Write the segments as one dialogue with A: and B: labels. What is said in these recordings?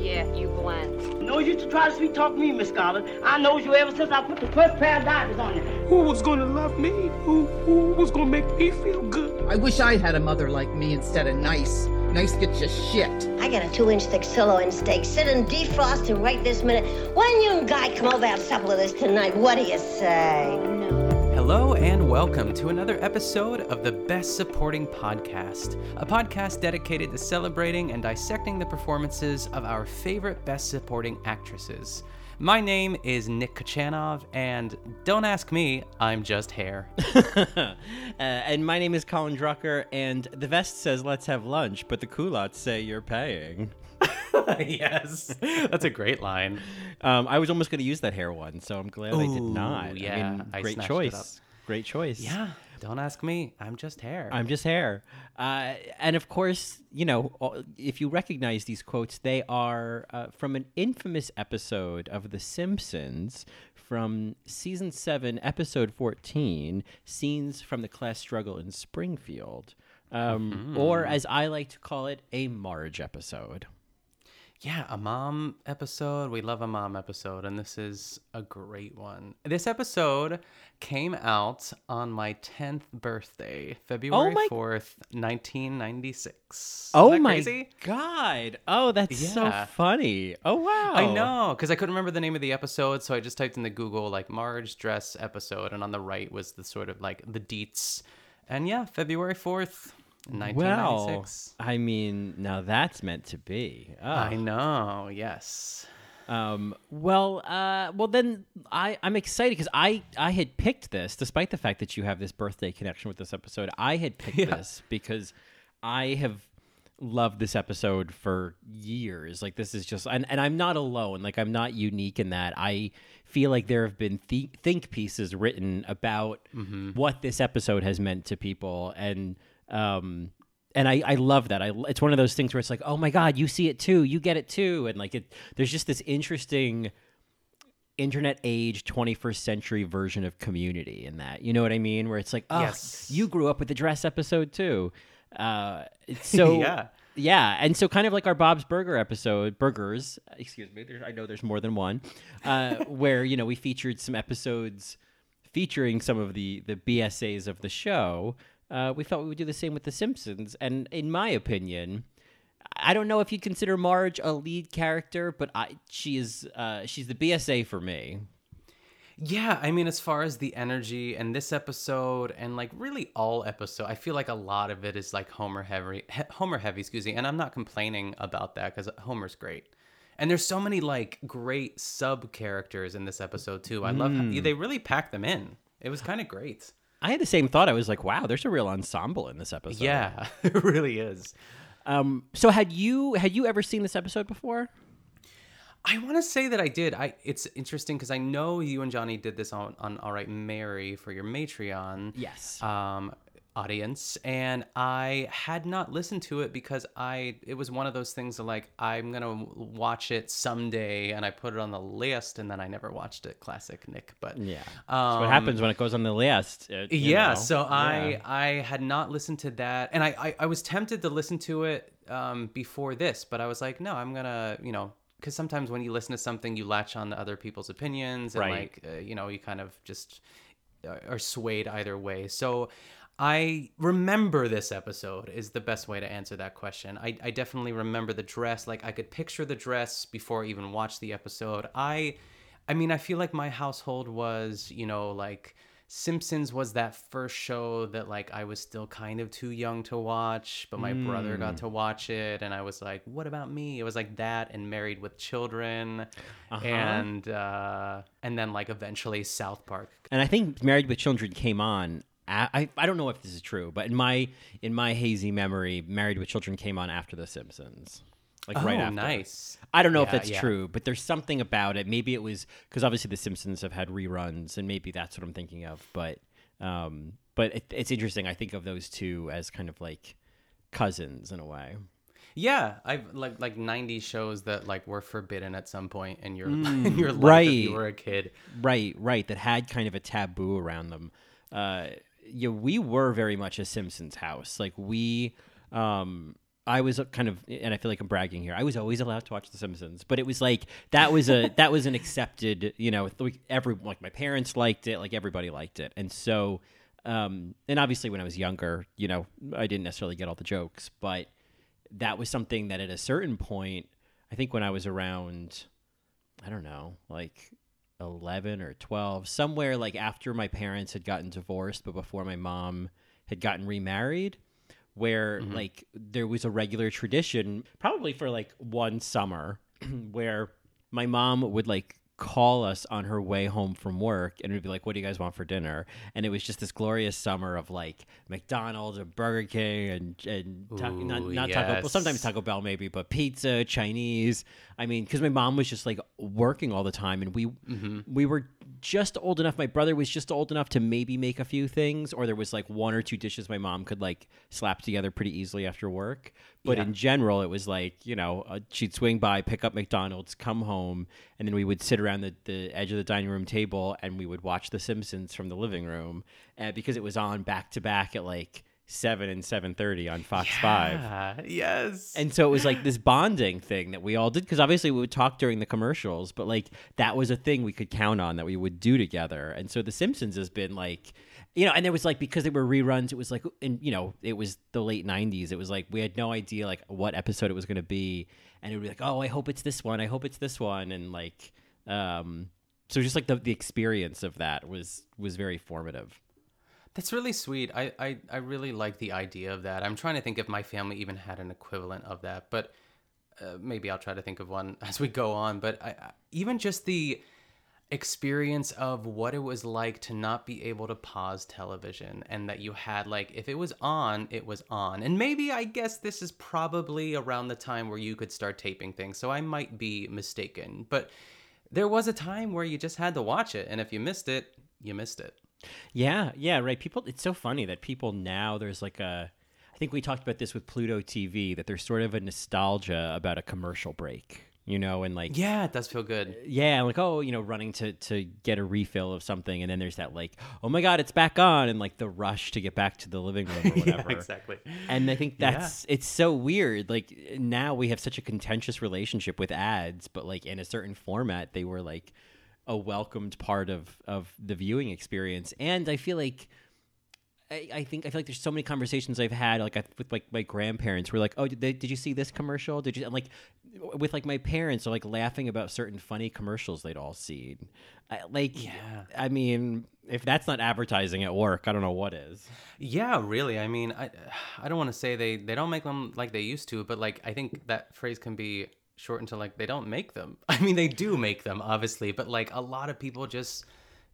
A: yeah, you blend.
B: No use to try to sweet talk me, Miss Scarlett. I knows you ever since I put the first pair of diamonds on you.
C: Who was gonna love me? Who, who was gonna make me feel good?
D: I wish I had a mother like me instead of nice. Nice gets you shit.
E: I got a two-inch thick sirloin steak sitting defrosting right this minute. When you and guy come over and have supper with us tonight, what do you say?
F: Hello and welcome to another episode of the Best Supporting Podcast, a podcast dedicated to celebrating and dissecting the performances of our favorite Best Supporting actresses. My name is Nick Kachanov, and don't ask me, I'm just hair.
G: uh, and my name is Colin Drucker, and the vest says let's have lunch, but the culottes say you're paying.
F: yes, that's a great line.
G: Um, I was almost going to use that hair one, so I'm glad I did not.
F: yeah,
G: I mean,
F: I
G: great choice. Great choice.
F: Yeah, don't ask me, I'm just hair.
G: I'm just hair. Uh, and of course, you know, if you recognize these quotes, they are uh, from an infamous episode of The Simpsons from season 7, episode 14 Scenes from the Class Struggle in Springfield. Um, Or, as I like to call it, a Marge episode.
F: Yeah, a mom episode. We love a mom episode, and this is a great one. This episode came out on my 10th birthday, oh February
G: my-
F: 4th, 1996.
G: Oh my
F: crazy?
G: god! Oh, that's so funny. Oh wow!
F: I know, because I couldn't remember the name of the episode, so I just typed in the Google like Marge dress episode, and on the right was the sort of like the deets. And yeah, February 4th,
G: Well, I mean, now that's meant to be.
F: I
G: Oh.
F: know, yes.
G: Um, well, uh, well then I I'm excited because I I had picked this despite the fact that you have this birthday connection with this episode. I had picked this because I have loved this episode for years. Like this is just and, and I'm not alone. Like I'm not unique in that. I feel like there have been th- think pieces written about what this episode has meant to people and um and I, I love that. I, it's one of those things where it's like, oh my god, you see it too, you get it too, and like it. There's just this interesting internet age 21st century version of community in that. You know what I mean? Where it's like, oh,
F: Yes.
G: you grew up with the dress episode too. Uh, so
F: Yeah.
G: yeah, and so kind of like our Bob's Burger episode, burgers. Excuse me, there, I know there's more than one. Uh, where you know we featured some episodes featuring some of the the BSAs of the show. Uh, we thought we would do the same with The Simpsons, and in my opinion, I don't know if you'd consider Marge a lead character, but I she is uh, she's the BSA for me.
F: Yeah, I mean, as far as the energy and this episode, and like really all episode, I feel like a lot of it is like Homer heavy, he- Homer heavy, excuse me, and I'm not complaining about that because Homer's great, and there's so many like great sub characters in this episode too. I love how they really packed them in. It was kind of great.
G: I had the same thought. I was like, wow, there's a real ensemble in this episode.
F: Yeah, it really is.
G: Um. So had you had you ever seen this episode before?
F: I want to say that I did. I it's interesting because I know you and Johnny did this on on All Right Mary for your Matreon.
G: Yes.
F: Um, audience, and I had not listened to it because I it was one of those things that like I'm gonna watch it someday, and I put it on the list, and then I never watched it. Classic Nick, but
G: Yeah.
F: um,
G: what happens when it goes on the list. it-
F: yeah
G: know.
F: so i
G: Yeah.
F: i had not listened to that and I, I i was tempted to listen to it um before this but i was like no i'm gonna you know because sometimes when you listen to something you latch on to other people's opinions and
G: Right.
F: like uh, you know you kind of just uh, are swayed either way so I remember this episode is the best way to answer that question. I, I definitely remember the dress. Like I could picture the dress before I even watched the episode. I I mean, I feel like my household was, you know, like Simpsons was that first show that like I was still kind of too young to watch, but my brother got to watch it and I was like, what about me? It was like that and Married with Children and uh and then like eventually South Park.
G: And I think Married with Children came on. I I don't know if this is true, but in my in my hazy memory, Married with Children came on after The Simpsons. like right
F: Oh,
G: after.
F: nice.
G: I don't know if that's
F: yeah.
G: true, but there's something about it. Maybe it was because obviously The Simpsons have had reruns, and maybe that's what I'm thinking of. But um, but it, it's interesting. I think of those two as kind of like cousins in a way.
F: Yeah, I've like like '90s shows that like were forbidden at some point in your
G: Mm,
F: in your life
G: right.
F: if you were a kid.
G: Right, right. That had kind of a taboo around them. Uh, yeah, we were very much a Simpsons house. Like we, um, I was kind of, and I feel like I'm bragging here. I was always allowed to watch The Simpsons, but it was like that was a that was an accepted. You know, like every like my parents liked it, like everybody liked it, and so. Um, and obviously, when I was younger, you know, I didn't necessarily get all the jokes, but that was something that at a certain point, I think when I was around, I don't know, like 11 or 12, somewhere like after my parents had gotten divorced, but before my mom had gotten remarried, where mm-hmm. like there was a regular tradition, probably for like one summer, where my mom would like call us on her way home from work and we'd be like, What do you guys want for dinner? And it was just this glorious summer of like McDonald's and Burger King and, and ta- not,
F: Ooh,
G: not Taco Bell, sometimes Taco Bell maybe, but pizza, Chinese. I mean, because my mom was just like working all the time and we mm-hmm. we were just old enough. My brother was just old enough to maybe make a few things, or there was like one or two dishes my mom could like slap together pretty easily after work. But
F: Yeah.
G: in general, it was like you know uh, she'd swing by, pick up McDonald's, come home, and then we would sit around the, the edge of the dining room table and we would watch The Simpsons from the living room, uh, because it was on back to back at like seven and seven thirty on Fox Five.
F: Ah, yes.
G: And so it was like this bonding thing that we all did because obviously we would talk during the commercials, but like that was a thing we could count on that we would do together. And so The Simpsons has been like, you know, and there was like because they were reruns, it was like, and you know, it was the late '90s. It was like we had no idea like what episode it was going to be, and it would be like, oh, I hope it's this one. I hope it's this one, and like, um, so just like the the experience of that was was very formative.
F: That's really sweet. I, I, I really like the idea of that. I'm trying to think if my family even had an equivalent of that, but uh, maybe I'll try to think of one as we go on. But I, even just the experience of what it was like to not be able to pause television and that you had like if it was on it was on and maybe i guess this is probably around the time where you could start taping things so i might be mistaken but there was a time where you just had to watch it and if you missed it you missed it
G: Yeah, yeah, right. People, it's so funny that people now there's like a. I think we talked about this with Pluto TV that there's sort of a nostalgia about a commercial break, you know, and like
F: yeah it does feel good uh,
G: yeah, like oh, you know, running to to get a refill of something, and then there's that like oh my god, it's back on, and like the rush to get back to the living room or
F: yeah
G: whatever.
F: exactly
G: And I think
F: Yeah.
G: that's it's so weird. Like now we have such a contentious relationship with ads, but like in a certain format, they were like a welcomed part of of the viewing experience. And I feel like I, I think I feel like there's so many conversations I've had like I, with like my grandparents. Were like, oh, did, they, did you see this commercial? Did you? I'm like, with like my parents are like laughing about certain funny commercials they'd all seen. I, like,
F: Yeah.
G: I mean, if that's not advertising at work, I don't know what is.
F: Yeah, really. I mean, I I don't want to say they they don't make them like they used to, but like I think that phrase can be shortened to like they don't make them. I mean, they do make them obviously, but like a lot of people just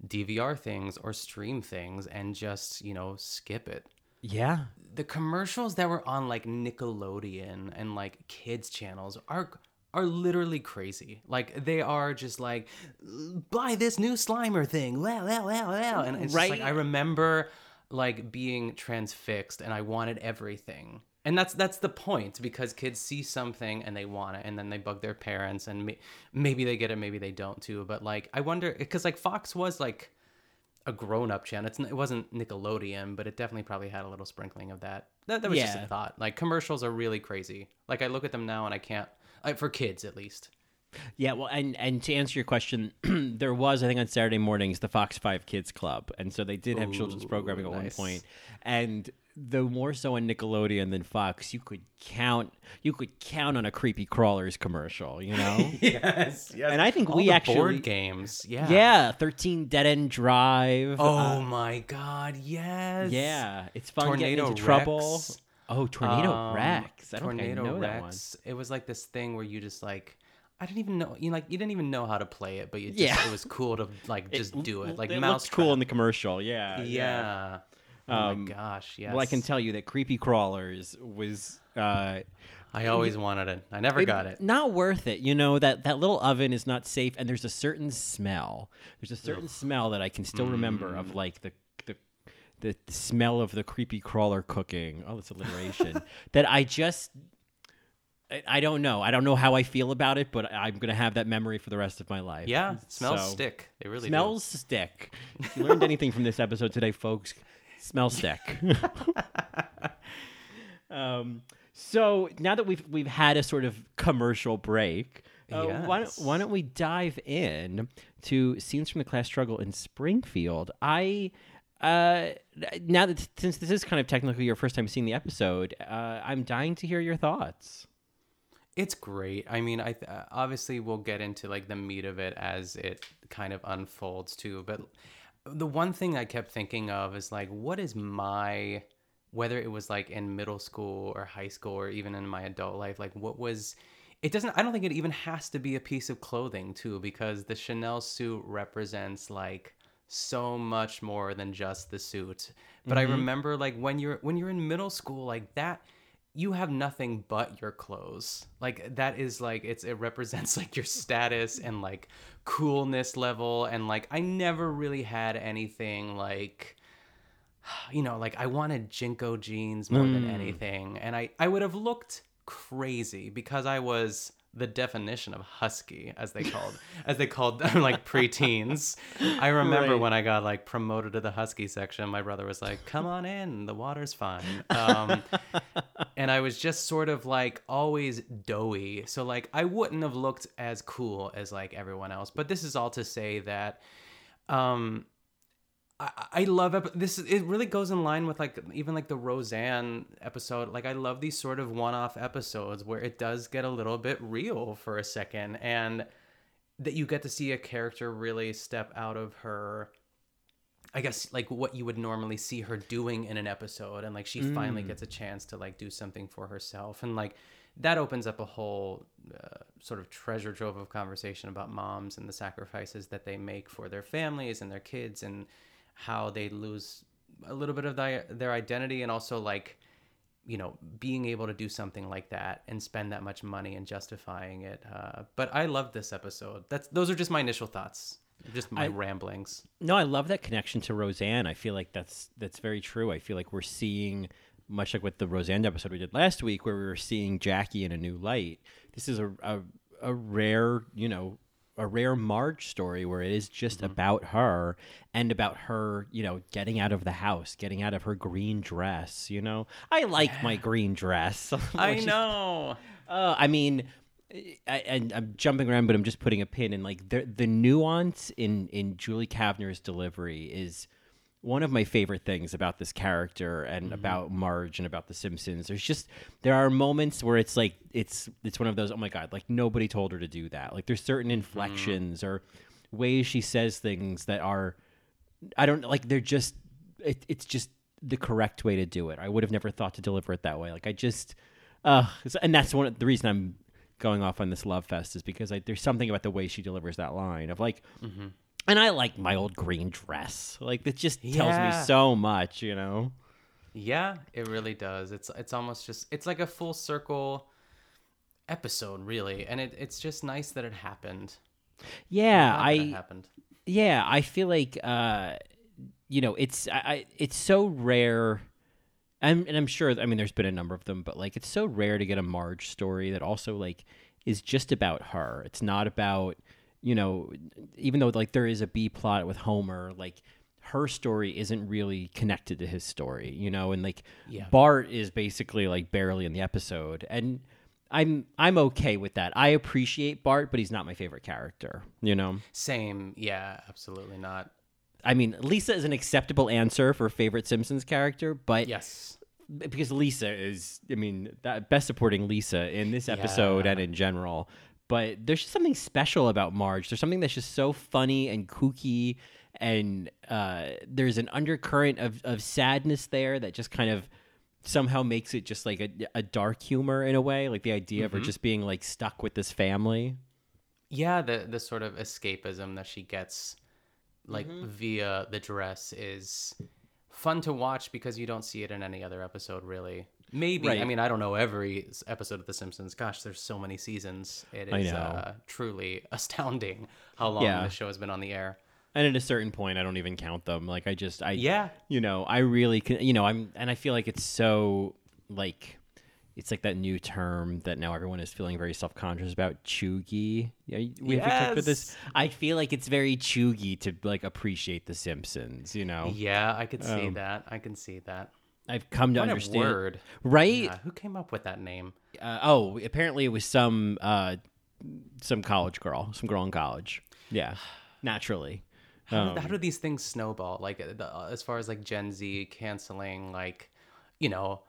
F: DVR things or stream things and just, you know, skip it.
G: Yeah,
F: The commercials that were on like Nickelodeon and like kids channels are are literally crazy. Like they are just like buy this new Slimer thing. Wow, wow, wow, wow. And it's just like
G: Right.
F: I remember like being transfixed and I wanted everything. And that's that's the point because kids see something and they want it and then they bug their parents and may, maybe they get it maybe they don't too but like I wonder cuz like Fox was like a grown-up channel. It's, it wasn't Nickelodeon, but it definitely probably had a little sprinkling of that. That, that was just a thought. Like commercials are really crazy. Like I look at them now and I can't. Like for kids at least.
G: Yeah, well, and and to answer your question, there was I think on Saturday mornings the Fox Five Kids Club, and so they did have children's programming at
F: nice.
G: one point, and the more so on Nickelodeon than Fox, you could count you could count on a creepy crawlers commercial, you know.
F: yes, yes.
G: And I think
F: All
G: we actually-
F: board games. Yeah.
G: yeah, thirteen Dead End Drive.
F: Oh
G: uh,
F: my God. Yes.
G: yeah, it's fun
F: Tornado
G: getting into trouble.
F: Rex.
G: Oh, Tornado
F: Um,
G: Rex! I don't
F: Tornado
G: know that one.
F: Rex. It was like this thing where you just like. I didn't even know you like you didn't even know how to play it, but you just,
G: Yeah.
F: it was cool to like just do it. Like
G: it
F: mouse
G: cool in the commercial. Yeah,
F: Yeah. Oh
G: Um,
F: my gosh, yes.
G: Well, I can tell you that Creepy Crawlers was uh,
F: I always wanted it. I never got it.
G: Not worth it. You know that that little oven is not safe, and there's a certain smell. There's a certain smell that I can still remember of like the the the smell of the creepy crawler cooking. Oh, that's alliteration. that I just. I- I don't know. I don't know how I feel about it, but I'm gonna have that memory for the rest of my life.
F: Yeah, smells
G: So-
F: stick. They really
G: smells stick. If you learned anything from this episode today, folks, smell stick. um, so now that we've we've had a sort of commercial break, uh, why, don't, why don't we dive in to scenes from the class struggle in Springfield? I uh, now that since this is kind of technically your first time seeing the episode, uh, I'm dying to hear your thoughts.
F: It's great. I mean, I th- uh, obviously we'll get into like the meat of it as it kind of unfolds too. But the one thing I kept thinking of is like, what is my, whether it was like in middle school or high school or even in my adult life, like what was, it doesn't, I don't think it even has to be a piece of clothing too, because the Chanel suit represents like so much more than just the suit. But I
G: Mhm.
F: remember like when you're when you're in middle school, like that you have nothing but your clothes. Like that is like it's it represents like your status and like coolness level and like I never really had anything like you know, like I wanted JNCO jeans more than
G: Mm.
F: anything and I I would have looked crazy because I was the definition of husky as they called as they called them like preteens. I remember
G: Right.
F: when I got like promoted to the husky section, my brother was like, "Come on in, the water's fine." Um, and I was just sort of like always doughy. So like I wouldn't have looked as cool as like everyone else. But this is all to say that um I, I love ep- this. It really goes in line with like even like the Roseanne episode. Like I love these sort of one-off episodes where it does get a little bit real for a second, and that you get to see a character really step out of her. I guess like what you would normally see her doing in an episode, and like she finally
G: Mm.
F: gets a chance to like do something for herself, and like that opens up a whole uh, sort of treasure trove of conversation about moms and the sacrifices that they make for their families and their kids and how they lose a little bit of their, their identity and also like you know being able to do something like that and spend that much money and justifying it uh, but i love this episode that's those are just my initial thoughts just my
G: I-
F: ramblings
G: No, I love that connection to Roseanne. I feel like that's that's very true. I feel like we're seeing much like with the Roseanne episode we did last week, where we were seeing Jackie in a new light. This is a a, a rare, you know, a rare Marge story where it is just about her and about her, you know, getting out of the house, getting out of her green dress. You know, I like my green dress.
F: i know
G: uh, I mean, I, and I'm jumping around, but I'm just putting a pin in like the the nuance in in Julie Kavner's delivery is one of my favorite things about this character and about Marge and about The Simpsons. There's just there are moments where it's like it's it's one of those oh my god like nobody told her to do that. Like there's certain inflections or ways she says things that are I don't like they're just it, it's just the correct way to do it. I would have never thought to deliver it that way. Like I just uh and that's one of the reason I'm going off on this love fest is because I, there's something about the way she delivers that line of like and I like my old green dress. Like it just tells
F: Yeah.
G: me so much, you know.
F: Yeah, it really does. It's it's almost just it's like a full circle episode, really, and it, it's just nice that it happened.
G: Yeah,
F: I'm it happened.
G: yeah, I feel like uh you know, it's I, I it's so rare and, and I'm sure I mean there's been a number of them, but like it's so rare to get a Marge story that also like is just about her. It's not about, you know, even though like there is a B plot with Homer, like her story isn't really connected to his story, you know, and like
F: Yeah.
G: Bart is basically like barely in the episode and I'm I'm okay with that. I appreciate Bart, but he's not my favorite character, you know.
F: Same, yeah, absolutely not.
G: I mean, Lisa is an acceptable answer for favorite Simpsons character, but
F: Yes,
G: because Lisa is, I mean, that best supporting Lisa in this episode
F: Yeah.
G: and in general. But there's just something special about Marge. There's something that's just so funny and kooky, and uh, there's an undercurrent of, of sadness there that just kind of somehow makes it just like a, a dark humor in a way, like the idea of her
F: Mhm.
G: just being like stuck with this family.
F: yeah, the the sort of escapism that she gets, like
G: Mm-hmm.
F: via the dress, is fun to watch because you don't see it in any other episode, really. Maybe. I mean, I don't know every episode of The Simpsons. Gosh, there's so many seasons. It is. Uh, truly astounding how long
G: Yeah.
F: the show has been on the air.
G: And at a certain point, I don't even count them. Like I just, I
F: Yeah.
G: you know, I really, can, you know, I'm, and I feel like it's so like, it's like that new term that now everyone is feeling very self conscious about, cheugy. Yeah, we have to talked about this. I feel like it's very cheugy to like appreciate The Simpsons. You know,
F: Yeah, I could see
G: Um,
F: that. I can see that.
G: I've come to
F: What a
G: understand.
F: word.
G: right?
F: Yeah, who came up with that name?
G: Uh, oh, apparently it was some uh, some college girl, some girl in college. Yeah, naturally.
F: How,
G: Um,
F: do, how do these things snowball? Like uh, the, uh, as far as like Gen Z canceling, like you know,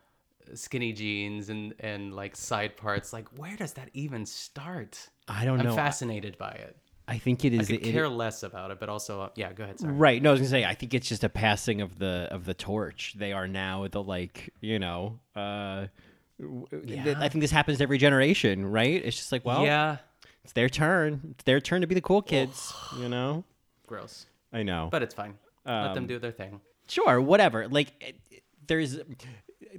F: skinny jeans and and like side parts. Like where does that even start?
G: I don't know.
F: I'm fascinated by it.
G: I think it is.
F: I
G: it-
F: care less about it, but also uh, yeah. Go ahead. Sorry.
G: Right. No, I was gonna say I think it's just a passing of the of the torch. They are now the like you know. Uh, w- th-
F: Yeah.
G: I think this happens every generation, right? It's just like, well,
F: yeah.
G: it's their turn. It's their turn to be the cool kids. You know.
F: Gross.
G: I know.
F: But it's fine. Let them
G: Um,
F: do their thing.
G: Sure, whatever. Like, it, it- there's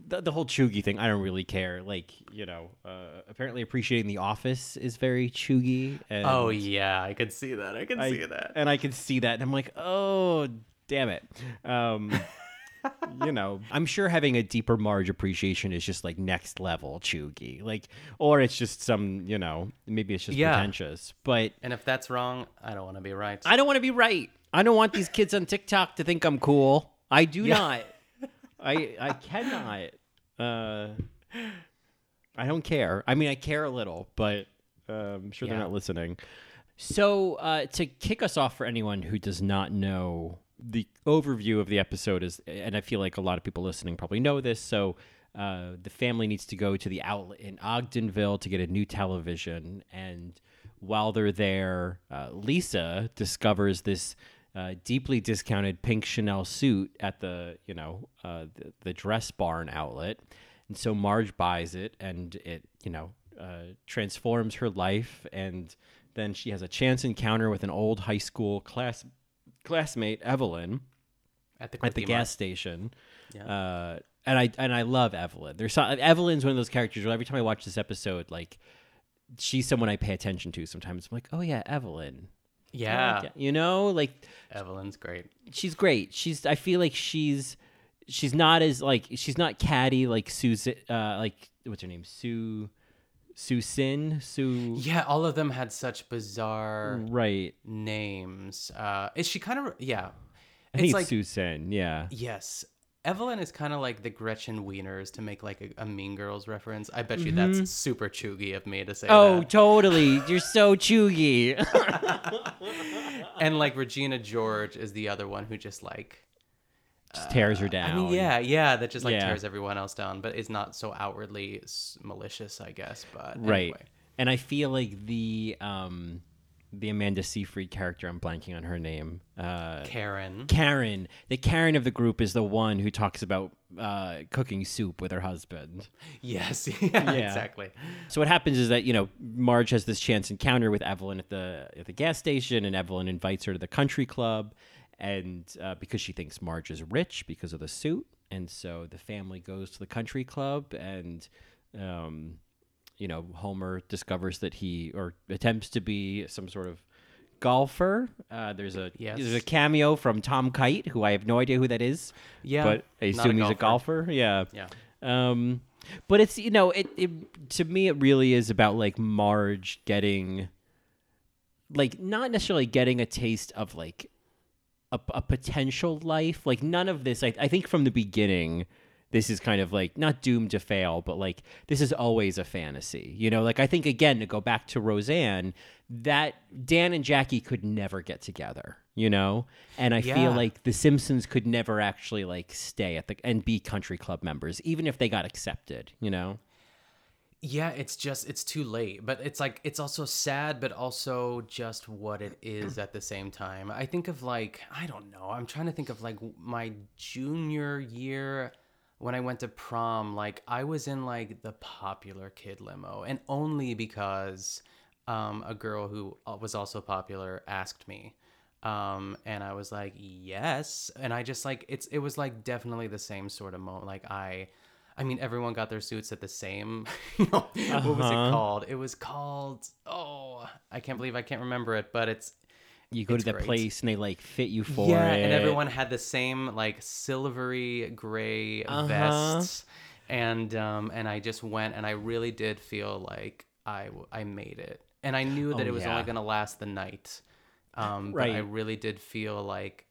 G: the, the whole cheugy thing. I don't really care. Like, you know, uh, apparently appreciating The Office is very cheugy. And
F: Oh yeah, I could see that. I could
G: I-
F: see that.
G: and I can see that, and I'm like, oh, damn it. Um, you know, I'm sure having a deeper Marge appreciation is just like next level cheugy, like, or it's just some, you know, maybe it's just
F: Yeah.
G: pretentious. But
F: And if that's wrong, I don't want to be right.
G: I don't want to be right. I don't want these kids on TikTok to think I'm cool. I do
F: Yeah.
G: not. I I cannot. Uh, I don't care. I mean, I care a little, but uh, I'm sure they're
F: Yeah.
G: not listening. So, uh, to kick us off for anyone who does not know, the overview of the episode is, and I feel like a lot of people listening probably know this. So, uh, the family needs to go to the outlet in Ogdenville to get a new television, and while they're there, uh, Lisa discovers this uh, deeply discounted pink Chanel suit at the you know uh, the, the dress barn outlet, and so Marge buys it, and it you know uh, transforms her life, and then she has a chance encounter with an old high school class classmate Evelyn
F: At the
G: at the gas station.
F: Yeah.
G: Uh, and I and I love Evelyn. There's so, Evelyn's one of those characters where every time I watch this episode, like she's someone I pay attention to. Sometimes I'm like, oh yeah, Evelyn.
F: Yeah.
G: like you know, like
F: Evelyn's great.
G: she's great. She's I feel like she's she's not as like she's not catty like Susan. Uh, like what's her name? Sue. Sue Sin. Sue.
F: Yeah, all of them had such bizarre
G: Right.
F: names. Uh, is she kind of yeah?
G: I think it's
F: like
G: Sue Sin. Yeah.
F: yes. Evelyn is kind of like the Gretchen Wieners to make like a, a Mean Girls reference. I bet you
G: Mhm.
F: that's super cheugy of me to say
G: Oh,
F: that.
G: totally. You're so cheugy.
F: and like Regina George is the other one who just like
G: Just tears her down.
F: I mean, yeah, yeah, that just like
G: Yeah.
F: tears everyone else down, but is not so outwardly malicious, I guess. But
G: right
F: anyway.
G: and i feel like the um the amanda seyfried character i'm blanking on her name uh
F: Karen.
G: karen the karen of the group is the one who talks about uh cooking soup with her husband
F: Yes, yeah, exactly.
G: so what happens is that you know marge has this chance encounter with evelyn at the at the gas station and evelyn invites her to the country club and uh, because she thinks marge is rich because of the suit and so the family goes to the country club and um you know, Homer discovers that he or attempts to be some sort of golfer. Uh, there's a
F: Yes.
G: there's a cameo from Tom Kite, who I have no idea who that is.
F: Yeah,
G: but I
F: not a
G: assume he's a
F: golfer.
G: golfer. Yeah,
F: Yeah.
G: Um, but it's you know, it, it to me it really is about like Marge getting, like not necessarily getting a taste of like a, a potential life. Like none of this. I, I think from the beginning, this is kind of like not doomed to fail, but like this is always a fantasy. You know, like I think again to go back to Roseanne, that Dan and Jackie could never get together. You know, and I
F: Yeah.
G: feel like the Simpsons could never actually like stay at the and be country club members, even if they got accepted. You know.
F: Yeah, it's just it's too late, but it's like it's also sad, but also just what it is at the same time. I think of like I don't know. I'm trying to think of like my junior year when I went to prom. Like I was in like the popular kid limo, and only because um, a girl who was also popular asked me, um, and I was like yes, and I just like it's it was like definitely the same sort of moment. Like I. I mean, everyone got their suits at the same. You know, what was it
G: Uh-huh.
F: called? It was called. Oh, I can't believe I can't remember it, but it's
G: You go
F: It's
G: to the
F: great.
G: place and they like fit you for
F: yeah,
G: it.
F: and everyone had the same like silvery gray
G: Uh-huh.
F: vests, and um, and I just went and I really did feel like I I made it, and I knew that
G: Oh,
F: it was
G: yeah.
F: only gonna last the night, um, but I really did feel like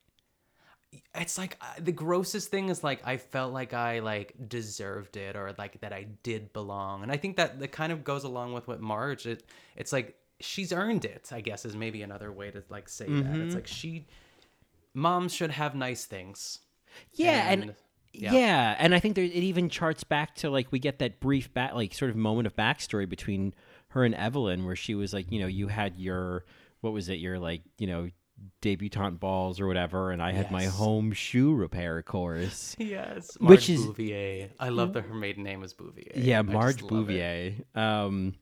F: it's like uh, the grossest thing is like I felt like I like deserved it or like that I did belong, and I think that that kind of goes along with what Marge. It, it's like she's earned it. I guess is maybe another way to like say that.
G: Mhm.
F: It's like she, moms should have nice things.
G: Yeah, and, yeah. and I think there, it even charts back to like we get that brief back, like sort of moment of backstory between her and Evelyn, where she was like, you know, you had your what was it, your like, you know, debutante balls or whatever, and I had my home shoe repair course.
F: Yes,
G: which
F: Marge
G: is
F: Bouvier. I love that her maiden name was Bouvier.
G: yeah, Marge. Bouvier. Um,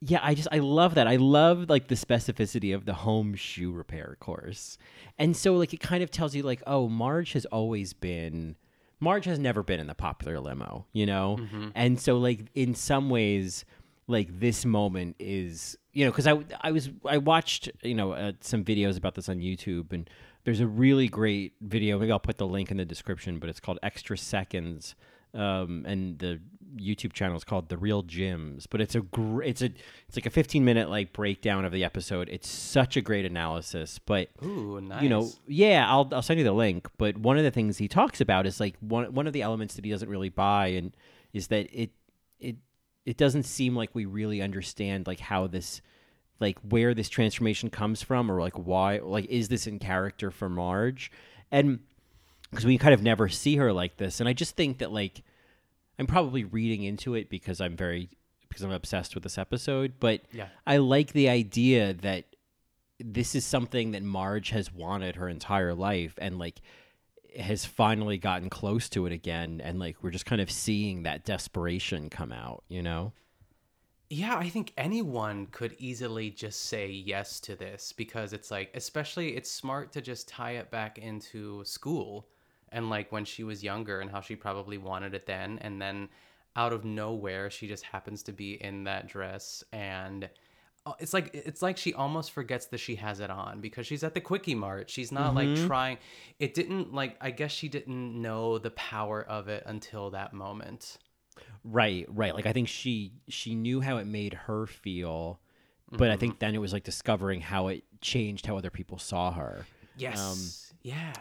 G: yeah, I just I love that. I love like the specificity of the home shoe repair course, and so like it kind of tells you like, oh, Marge has always been. Marge has never been in the popular limo, you know,
F: Mhm.
G: and so like in some ways, like this moment is you know because I I was I watched you know uh, some videos about this on YouTube and there's a really great video. Maybe I'll put the link in the description, but it's called Extra Seconds, um, and the YouTube channel is called The Real Gyms. But it's a gr- it's a it's like a 15 minute like breakdown of the episode. It's such a great analysis. But
F: Ooh,
G: you know, yeah, I'll I'll send you the link. But one of the things he talks about is like one one of the elements that he doesn't really buy, and is that it it it doesn't seem like we really understand like how this like where this transformation comes from or like why like is this in character for Marge and because we kind of never see her like this and I just think that like I'm probably reading into it because I'm very because I'm obsessed with this episode but
F: Yeah.
G: I like the idea that this is something that Marge has wanted her entire life and like has finally gotten close to it again. And like we're just kind of seeing that desperation come out you know?
F: Yeah, I think anyone could easily just say yes to this because it's like, especially, it's smart to just tie it back into school and like when she was younger and how she probably wanted it then. And then out of nowhere, she just happens to be in that dress and. uh, It's like it's like she almost forgets that she has it on because she's at the quickie mart. She's not like
G: Mhm.
F: trying. It didn't like. I guess she didn't know the power of it until that moment.
G: Right, right. Like I think she she knew how it made her feel, but I
F: Mhm.
G: think then it was like discovering how it changed how other people saw her.
F: Yes. yeah.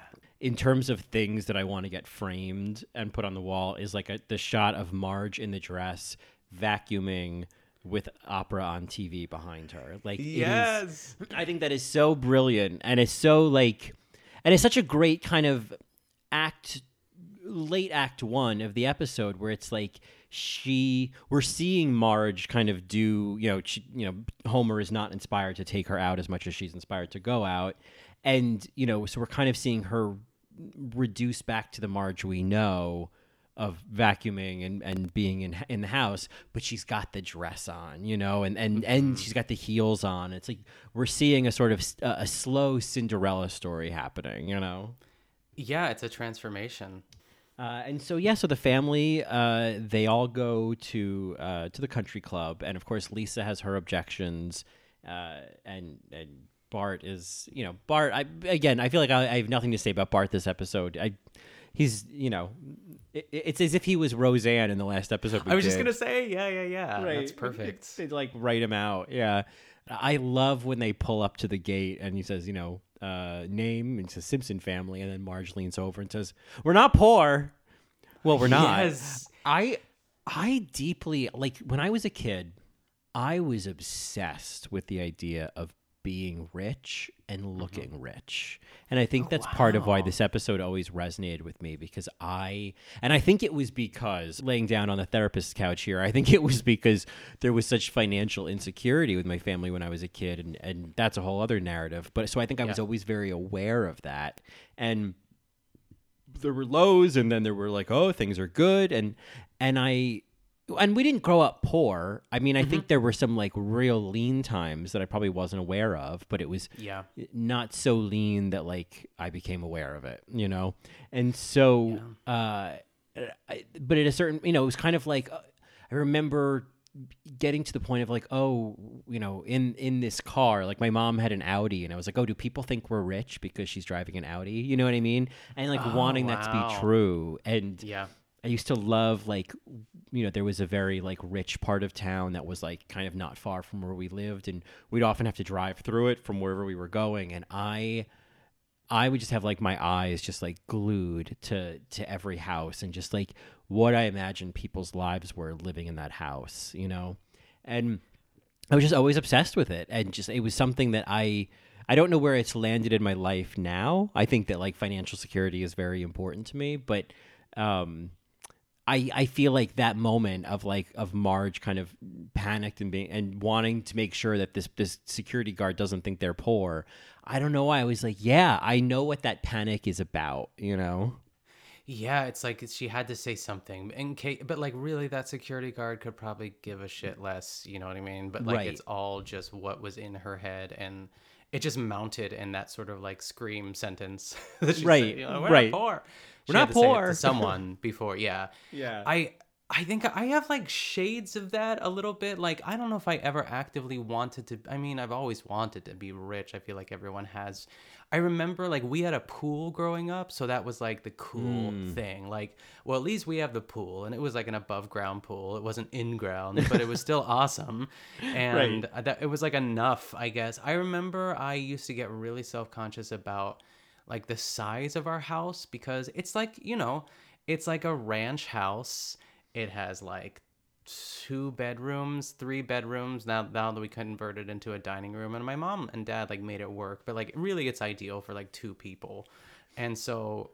G: In terms of things that I want to get framed and put on the wall is like a, the shot of Marge in the dress vacuuming with opera on TV behind her. Like is-
F: Yes.
G: I think that is so brilliant and it's so like and it's such a great kind of act late act 1 of the episode where it's like she we're seeing Marge kind of do, you know, she, you know, Homer is not inspired to take her out as much as she's inspired to go out. And, you know, so we're kind of seeing her reduce back to the Marge we know of vacuuming and, and being in in the house, but she's got the dress on, you know, and and and she's got the heels on. It's like we're seeing a sort of a slow Cinderella story happening, you know.
F: Yeah, it's a transformation.
G: Uh, and so yeah, so the family uh, they all go to uh, to the country club, and of course Lisa has her objections, uh, and and Bart is you know Bart. I again I feel like I, I have nothing to say about Bart this episode. I he's you know it, it's as if he was Roseanne in the last episode. we
F: I was just gonna say, yeah, yeah, yeah.
G: Right.
F: That's perfect.
G: They like write him out. Yeah. I love when they pull up to the gate and he says, you know, uh, name and says Simpson family, and then Marge leans over and says, "We're not poor." Well, we're not.
F: Yes.
G: I I deeply like when I was a kid, I was obsessed with the idea of being rich and mm-hmm. looking rich. And I think oh, that's part of why this episode always resonated with me because I and I think it was because laying down on the therapist's couch here, I think it was because there was such financial insecurity with my family when I was a kid and and that's a whole other narrative. But so I think I was always very aware of that. And there were lows and then there were like oh things are good and and i and we didn't grow up poor i mean i
F: Mm-hmm.
G: think there were some like real lean times that i probably wasn't aware of but it was
F: Yeah.
G: not so lean that like i became aware of it you know and so uh I, but at a certain, you know, it was kind of like uh, I remember getting to the point of like, oh, you know, in in this car, like my mom had an Audi, and I was like, oh, do people think we're rich because she's driving an Audi? You know what I mean? And like
F: Oh,
G: wanting that to be true, and
F: Yeah.
G: I used to love like you know there was a very like rich part of town that was like kind of not far from where we lived and we'd often have to drive through it from wherever we were going and I I would just have like my eyes just like glued to to every house and just like what I imagined people's lives were living in that house, you know. And I was just always obsessed with it and just it was something that I I don't know where it's landed in my life now. I think that like financial security is very important to me, but um I, I feel like that moment of like of Marge kind of panicked and being and wanting to make sure that this this security guard doesn't think they're poor. I don't know why I was like, yeah, I know what that panic is about, you know.
F: Yeah, it's like she had to say something in case, but like really, that security guard could probably give a shit less. You know what I mean? But like,
G: Right.
F: it's all just what was in her head, and it just mounted in that sort of like scream sentence. that she said,
G: Right,
F: you know, We're
G: right.
F: poor.
G: We're
F: She had
G: not
F: to say it
G: poor.
F: to someone before. Yeah.
G: Yeah.
F: I I think I have like shades of that a little bit. Like I don't know if I ever actively wanted to. I mean, I've always wanted to be rich. I feel like everyone has. I remember like we had a pool growing up, so that was like the cool
G: Mm.
F: thing. Like, well, at least we have the pool, and it was like an above ground pool. It wasn't in ground, but it was still awesome. And that it was like enough, I guess. I remember I used to get really self conscious about like the size of our house because it's like you know, it's like a ranch house. It has like two bedrooms, three bedrooms. Now now that we converted into a dining room, and my mom and dad like made it work, but like really, it's ideal for like two people, and so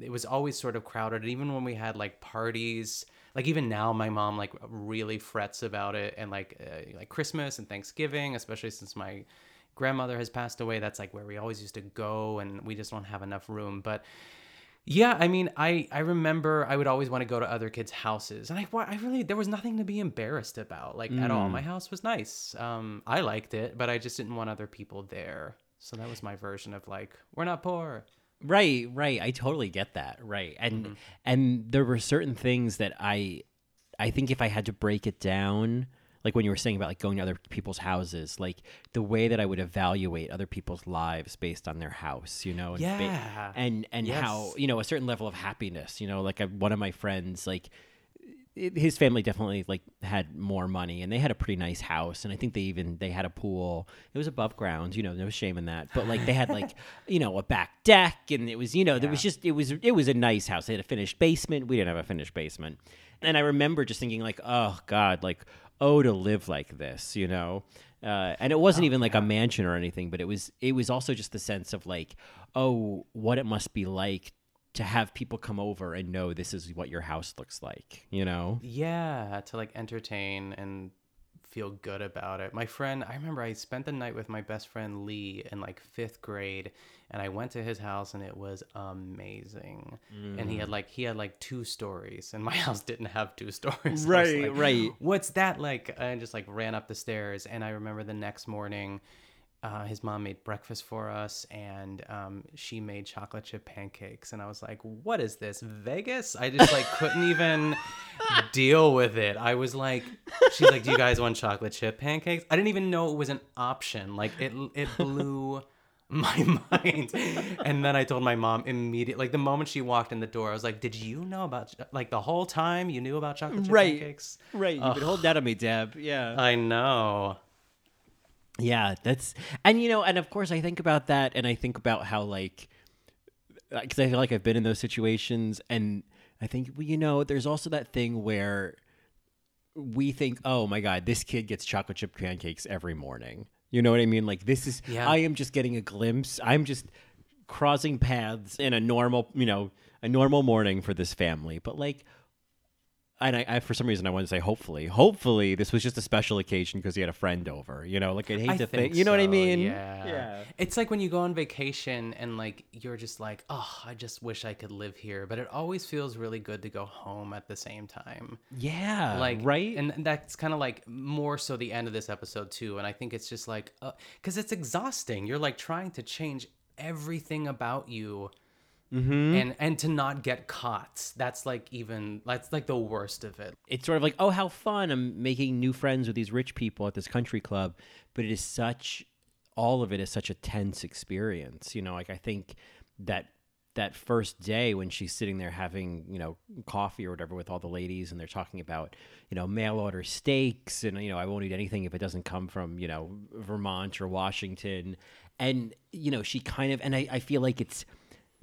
F: it was always sort of crowded. And even when we had like parties, like even now, my mom like really frets about it, and like uh, like Christmas and Thanksgiving, especially since my grandmother has passed away. That's like where we always used to go, and we just don't have enough room, but. Yeah, I mean, I I remember I would always want to go to other kids' houses, and I I really there was nothing to be embarrassed about, like at all.
G: Mm.
F: My house was nice. Um, I liked it, but I just didn't want other people there. So that was my version of like we're not poor.
G: Right, right. I totally get that. Right. And and there were certain things that I I think if I had to break it down, like when you were saying about like going to other people's houses, like the way that I would evaluate other people's lives based on their house, you know, and ba-
F: Yeah.
G: and and how, you know, a certain level of happiness, you know, like I, one of my friends like it- his family definitely like had more money and they had a pretty nice house and i think they even they had a pool. It was above ground you know no shame in that but like they had like you know a back deck and it was you know there was just it was it was a nice house. They had a finished basement. We didn't have a finished basement and i remember just thinking like oh god like oh to live like this you know uh, and it wasn't even like a mansion or anything but it was it was also just the sense of like oh what it must be like to have people come over and know this is what your house looks like, you know?
F: Yeah, to like entertain and feel good about it. My friend, I remember I spent the night with my best friend Lee in like fifth grade, and I went to his house and it was amazing. And he had mm. like he had like two stories, and my house didn't have two stories.
G: Right,
F: like,
G: right.
F: What's that like? I just like ran up the stairs, and I remember the next morning. Uh, his mom made breakfast for us and um, she made chocolate chip pancakes and i was like what is this vegas i just like couldn't even deal with it i was like she's like do you guys want chocolate chip pancakes i didn't even know it was an option like it it blew my mind and then i told my mom immediately like the moment she walked in the door i was like did you know about like the whole time you knew about chocolate chip
G: Right.
F: pancakes
G: Right. You've
F: Ugh.
G: been holding that on me, Deb. Yeah.
F: i know
G: Yeah, that's and you know, and of course I think about that and I think about how like uh, because I feel like I've been in those situations and I think well, you know, there's also that thing where we think, "Oh my god, this kid gets chocolate chip pancakes every morning." You know what I mean? Like this is
F: Yeah.
G: I am just getting a glimpse. I'm just crossing paths in a normal, you know, a normal morning for this family. But like and I, I, for some reason, I want to say hopefully, hopefully, this was just a special occasion because he had a friend over. You know, like I'd hate
F: I
G: to
F: think
G: think, you know what I mean?
F: Yeah.
G: Yeah.
F: It's like when you go on vacation and like you're just like, oh, I just wish I could live here, but it always feels really good to go home at the same time.
G: Yeah,
F: like
G: right?
F: and that's kind of like more so the end of this episode too and i think it's just like uh, because it's exhausting you're like trying to change everything about you
G: Mhm.
F: and and to not get caught. That's like even that's like the worst of it.
G: it's sort of like, oh, how fun! I'm making new friends with these rich people at this country club, but it is such, all of it is such a tense experience. You know, like I think that that first day when she's sitting there having you know coffee or whatever with all the ladies and they're talking about you know mail order steaks and you know I won't eat anything if it doesn't come from you know Vermont or Washington and you know she kind of and I, I feel like it's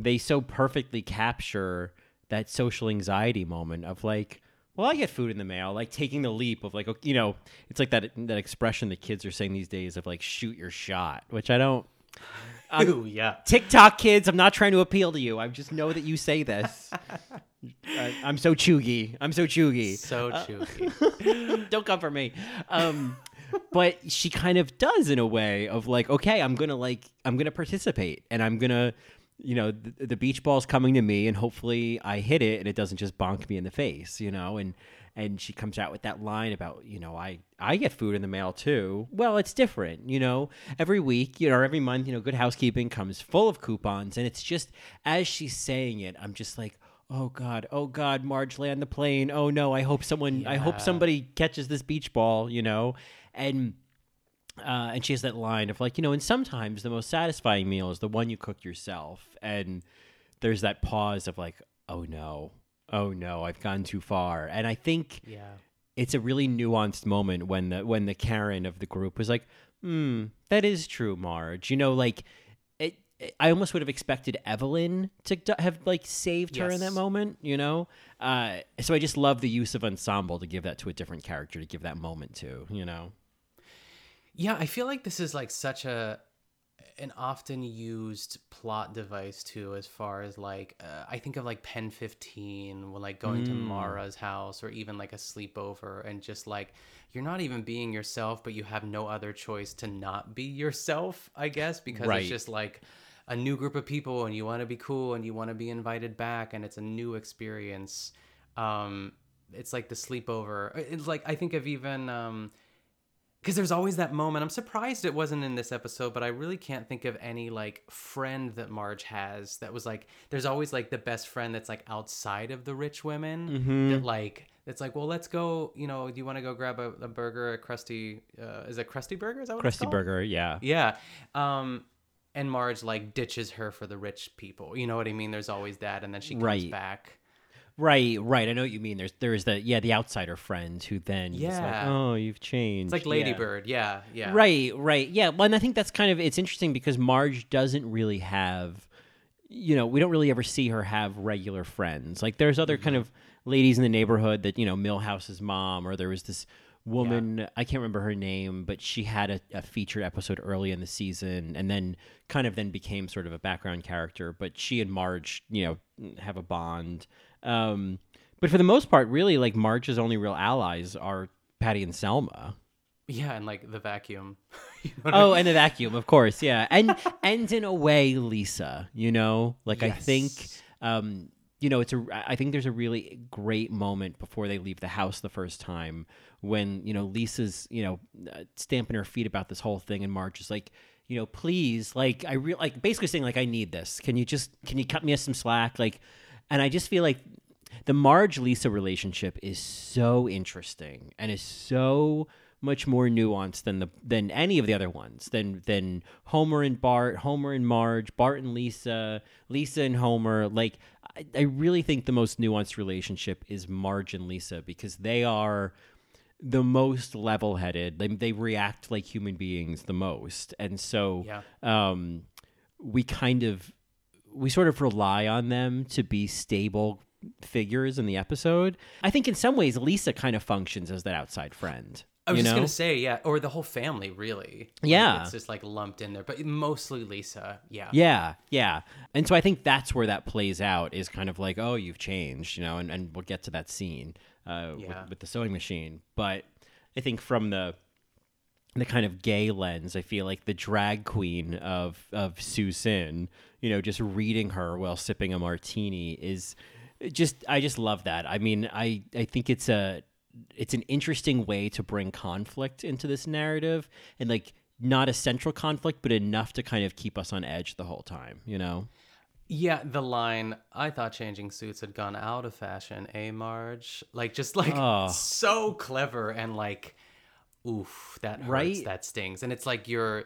G: they so perfectly capture that social anxiety moment of like well i get food in the mail like taking the leap of like you know it's like that that expression that kids are saying these days of like shoot your shot which i don't I'm-
F: Ooh, yeah.
G: tiktok kids i'm not trying to appeal to you i just know that you say this I, i'm so cheugy i'm so cheugy
F: So
G: Uh,
F: cheugy.
G: don't come for me. Um, but she kind of does in a way of like, okay, I'm gonna like, I'm gonna participate, and I'm gonna, you know, the, the beach ball's coming to me, and hopefully I hit it, and it doesn't just bonk me in the face, you know, and and she comes out with that line about, you know, I I get food in the mail too. Well, it's different, you know. Every week, you know, or every month, you know, Good Housekeeping comes full of coupons, and it's just as she's saying it, I'm just like. Oh God! Oh God! Marge land the plane. Oh no! I hope someone. I hope somebody catches this beach ball. You know, and uh, and she has that line of like, you know, and sometimes the most satisfying meal is the one you cook yourself. And there's that pause of like, oh no, oh no, I've gone too far. And I think
F: Yeah.
G: it's a really nuanced moment when the when the Karen of the group was like, hmm, that is true, Marge. You know, like it. I almost would have expected Evelyn to have like saved her in that moment, you know. Uh, so I just love the use of ensemble to give that to a different character to give that moment to, you know.
F: Yeah, I feel like this is like such a an often used plot device too as far as like uh, I think of like PEN15 when like going to
G: Mm.
F: Mara's house or even like a sleepover and just like you're not even being yourself but you have no other choice to not be yourself, I guess, because
G: Right.
F: it's just like a new group of people and you want to be cool and you want to be invited back and it's a new experience. Um it's like the sleepover. It's like I think of even um because there's always that moment. I'm surprised it wasn't in this episode, but I really can't think of any like friend that Marge has that was like. There's always like the best friend that's like outside of the rich women.
G: Mhm.
F: That like it's like, well, let's go. You know, do you want to go grab a, a burger at Krusty? Uh, is it Krusty Burger? Is that what called?
G: Burger, yeah.
F: Yeah. Um, and Marge like ditches her for the rich people. You know what I mean? There's always that, and then she comes
G: Right.
F: back.
G: Right, right. I know what you mean. There's there's the yeah the outsider friend who then is like,
F: Yeah.
G: oh you've changed.
F: It's like
G: Yeah.
F: Lady Bird. Yeah, yeah.
G: Right, right. Yeah. Well, and I think that's kind of it's interesting because Marge doesn't really have, you know, we don't really ever see her have regular friends. Like there's other kind
F: Mm-hmm.
G: of ladies in the neighborhood that you know Milhouse's mom, or there was this woman I can't remember her name, but she had a, a featured episode early in the season, and then kind of then became sort of a background character. But she and Marge, you know, have a bond. Um, but for the most part, really, like Marge's only real allies are Patty and Selma.
F: Yeah, and like the vacuum. You know what I
G: Oh,
F: mean?
G: and the vacuum, of course, yeah, and and in a way, Lisa, you know, like I think, um, you know, it's a. I think there's a really great moment before they leave the house the first time when you know Lisa's, you know, uh, stamping her feet about this whole thing, and Marge is like, you know, please, like I real like basically saying like I need this. Can you just can you cut me some slack, like, and I just feel like the Marge Lisa relationship is so interesting and is so much more nuanced than the than any of the other ones than than Homer and Bart, Homer and Marge, Bart and Lisa, Lisa and Homer. Like I, I really think the most nuanced relationship is Marge and Lisa because they are the most level-headed. They they react like human beings the most, and so
F: Yeah.
G: um, we kind of we sort of rely on them to be stable figures in the episode. I think in some ways Lisa kind of functions as that outside friend.
F: I was just
G: know?
F: gonna say, yeah, or the whole family, really. Like,
G: Yeah.
F: it's just like lumped in there, but mostly Lisa. Yeah,
G: Yeah, yeah. And so I think that's where that plays out is kind of like, oh, you've changed, you know, and, and we'll get to that scene uh,
F: Yeah.
G: with, with the sewing machine. But I think from the the kind of gay lens, I feel like the drag queen of of Susan, you know, just reading her while sipping a martini is just I just love that. I mean, I I think it's a it's an interesting way to bring conflict into this narrative and like not a central conflict but enough to kind of keep us on edge the whole time, you know.
F: Yeah, the line, I thought changing suits had gone out of fashion, eh, Marge? Like, just like
G: Oh.
F: so clever and like, oof, that hurts,
G: Right?
F: that stings. And it's like you're,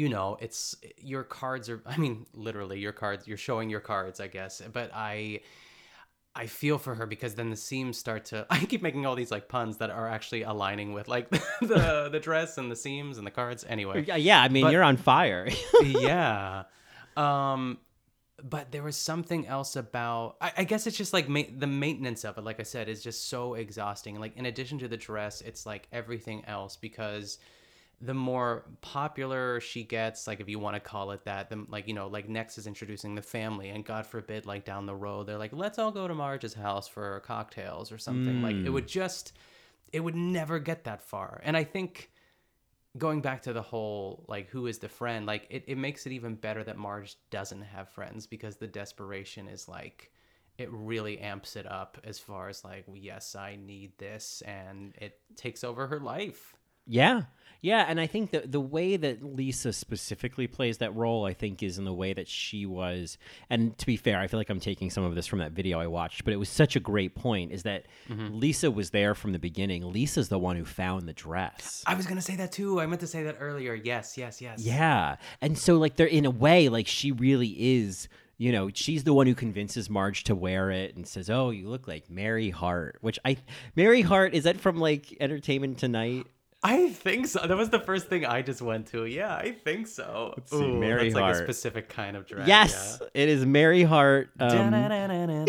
F: you know, it's your cards are, I mean, literally your cards, you're showing your cards, I guess. But I, I feel for her because then the seams start to, I keep making all these like puns that are actually aligning with like the, the dress and the seams and the cards. Anyway.
G: Yeah, yeah, I mean,
F: But-
G: you're on fire.
F: yeah. Um, but there was something else about. I, I guess it's just like ma- the maintenance of it. Like I said, is just so exhausting. Like in addition to the dress, it's like everything else because the more popular she gets, like if you want to call it that, then like you know, like next is introducing the family, and God forbid, like down the road, they're like, let's all go to Marge's house for cocktails or something. Like it
G: Mm.
F: would just, it would never get that far. And I think going back to the whole like who is the friend like it, it makes it even better that marge doesn't have friends because the desperation is like it really amps it up as far as like yes i need this and it takes over her life
G: Yeah. Yeah, and I think that the way that Lisa specifically plays that role, I think, is in the way that she was. And to be fair, I feel like I'm taking some of this from that video I watched, but it was such a great point. Is that mm-hmm. Lisa was there from the beginning. Lisa's the one who found the dress.
F: i was gonna say that too i meant to say that earlier yes yes yes
G: Yeah, and so like they're in a way like she really is. You know, she's the one who convinces Marge to wear it and says, "Oh, you look like Mary Hart." Which I, Mary Hart is that from like Entertainment Tonight?
F: I think so. That was the first thing I just went to. Yeah, I think so.
G: see,
F: Ooh,
G: Mary
F: that's like
G: Hart.
F: a specific kind of dress.
G: Yes, it is Mary Hart. Um,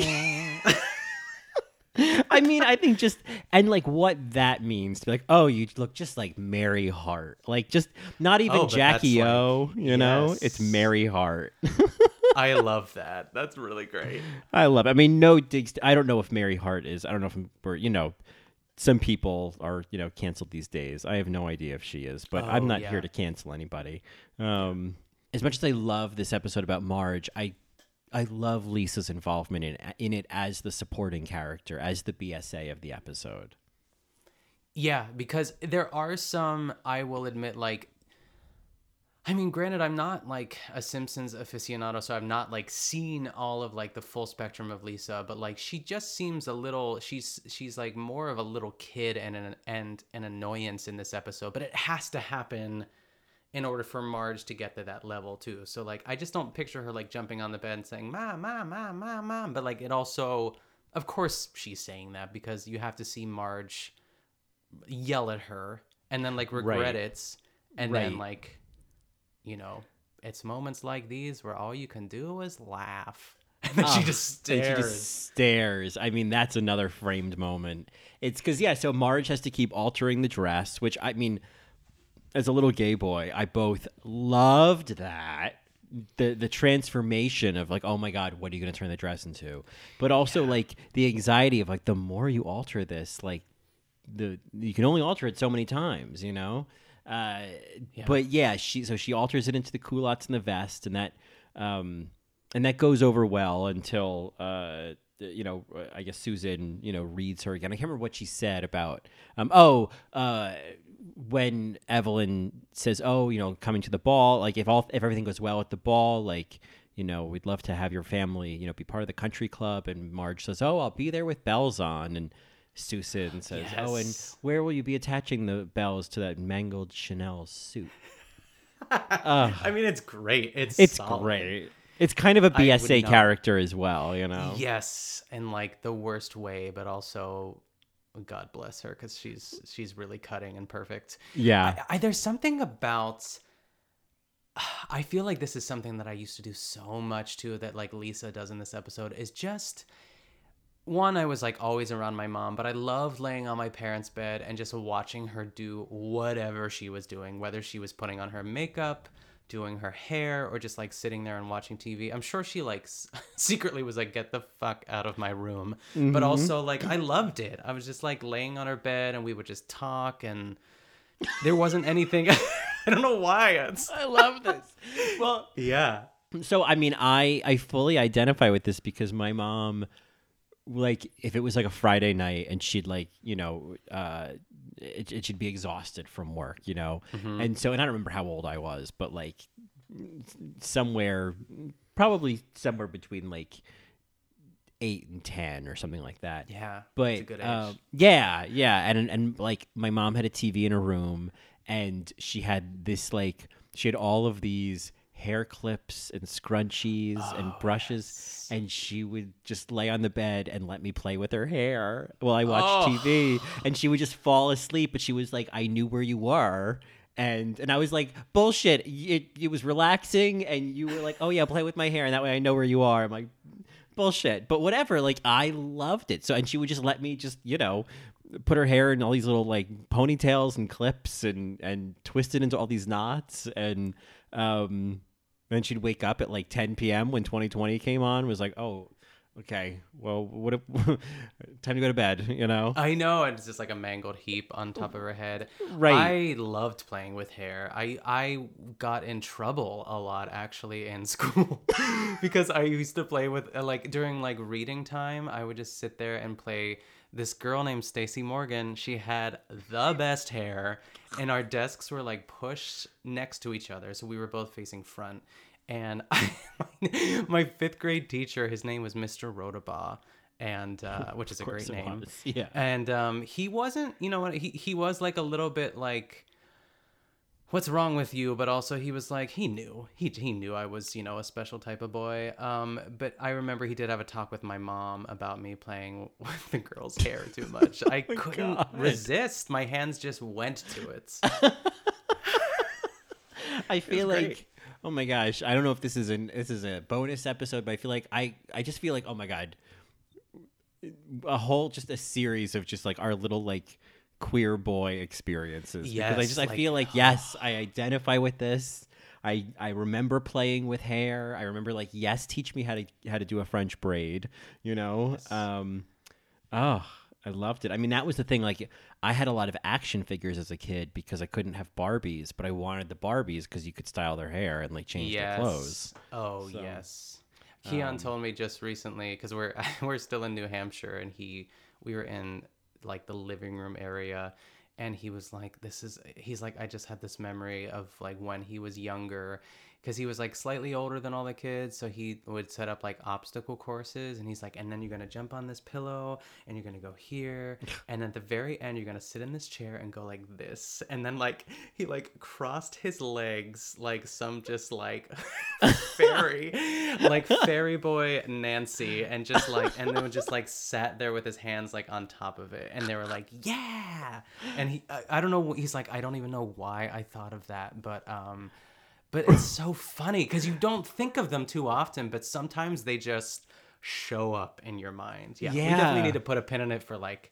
G: I mean, I think just and like what that means to be like, oh, you look just like Mary Hart, like just not even
F: Oh,
G: Jackie
F: that's like-
G: O, you know, it's. Mary Hart.
F: I love that. That's really great.
G: I love. It. I mean, no digs. I don't know if Mary Hart is. I don't know if we're. You know, some people are you know canceled these days. I have no idea if she is, but I'm
F: Oh,
G: not
F: yeah.
G: here to cancel anybody. Um, as much as I love this episode about Marge, I I love Lisa's involvement in in it as the supporting character, as the BSA of the episode.
F: Yeah, because there are some, I will admit, like, I mean, granted, I'm not like a Simpsons aficionado, so I've not like seen all of like the full spectrum of Lisa, but like she just seems a little, she's she's like more of a little kid and an and an annoyance in this episode, but it has to happen in order for Marge to get to that level too. So like, I just don't picture her like jumping on the bed and saying "mom, mom, mom, mom, mom," but like it also, of course, she's saying that because you have to see Marge yell at her and then like regret
G: Right.
F: it and
G: Right.
F: then like you know it's moments like these where all you can do is laugh and then she
G: Oh,
F: just
G: and
F: stares
G: She just stares. I mean, that's another framed moment. It's because yeah. So Marge has to keep altering the dress, which I mean, as a little gay boy, I both loved that the the transformation of like, oh my god, what are you going to turn the dress into? But also like the anxiety of like the more you alter this, like the you can only alter it so many times, you know. Uh, But yeah, she so she alters it into the culottes and the vest, and that um, and that goes over well until uh, you know I guess Susan you know reads her again. I can't remember what she said about um, oh uh, when Evelyn says oh you know coming to the ball like if all if everything goes well at the ball like you know we'd love to have your family you know be part of the country club. And Marge says oh I'll be there with bells on. And Susan says oh and
F: Yes.
G: where will you be attaching the bells to that mangled Chanel suit
F: i mean it's great it's
G: it's
F: solid.
G: great. It's kind of a
F: would
G: BSA
F: not-
G: character as well, you know.
F: yes in like the worst way but also god bless her because she's she's really cutting and perfect
G: Yeah.
F: I, I, there's something about i feel like this is something that i used to do so much too that like lisa does in this episode is just one i was like always around my mom but i loved laying on my parents bed and just watching her do whatever she was doing whether she was putting on her makeup doing her hair or just like sitting there and watching tv i'm sure she like secretly was like get the fuck out of my room. But
G: Mhm.
F: also like i loved it. I was just like laying on her bed and we would just talk and there wasn't anything i don't know why. It's
G: I love this. Well,
F: yeah.
G: So I mean, I I fully identify with this because my mom, like, if it was like a Friday night and she'd like, you know, uh, it, it should be exhausted from work, you know,
F: Mhm.
G: and so and I don't remember how old I was, but like somewhere probably somewhere between like eight and ten or something like that.
F: Yeah,
G: but
F: it's a good age.
G: uh, yeah, yeah, and and like my mom had a TV in her room, and she had this like she had all of these hair clips and scrunchies
F: Oh,
G: and brushes and she would just lay on the bed and let me play with her hair while I watched
F: Oh.
G: TV and she would just fall asleep but she was like I knew where you were. And and I was like bullshit. It, it was relaxing and you were like oh yeah play with my hair and that way I know where you are. I'm like bullshit. But whatever like I loved it. So and she would just let me just you know put her hair in all these little like ponytails and clips and and twist it into all these knots. And um then she'd wake up at like 10 p.m. when 20/20 came on was like oh okay well what if, time to go to bed you know
F: I know, and it's just like a mangled heap on top of her head.
G: Right.
F: I loved playing with hair. I I got in trouble a lot actually in school because I used to play with uh, like during like reading time. I would just sit there and play. This girl named Stacy Morgan. She had the best hair, and our desks were like pushed next to each other, so we were both facing front. And I, my fifth grade teacher, his name was Mr. Rodabaugh, and uh, which is a great name.
G: was, yeah.
F: And um, he wasn't, you know? He he was like a little bit like, "What's wrong with you?" But also he was like, he knew, he he knew I was, you know, a special type of boy. Um, but I remember he did have a talk with my mom about me playing with the girl's hair too much. I couldn't
G: God.
F: resist. My hands just went to it.
G: I feel
F: great.
G: like oh my gosh, I don't know if this is an this is a bonus episode, but I feel like I I just feel like oh my god, a whole just a series of just like our little like queer boy experiences. because I
F: Yes,
G: just I feel like yes, I identify with this. I I remember playing with hair. I remember like yes, teach me how to how to do a French braid. You know, um, oh. I loved it. I mean, that was the thing. Like, I had a lot of action figures as a kid because I couldn't have Barbies, but I wanted the Barbies because you could style their hair and like change their clothes.
F: Oh
G: So,
F: yes. Keon
G: um,
F: told me just recently because we're we're still in New Hampshire and he we were in like the living room area and he was like this is he's like I just had this memory of like when he was younger because he was like slightly older than all the kids so he would set up like obstacle courses and he's like and then you're gonna jump on this pillow and you're gonna go here and at the very end you're gonna sit in this chair and go like this. And then like he like crossed his legs like some just like fairy like fairy boy nancy and just like and then just like sat there with his hands like on top of it and they were like yeah! And he I, I don't know he's like i don't even know why i thought of that but um but it's so funny because you don't think of them too often but sometimes they just show up in your mind yeah, we definitely need to put a pin in it for like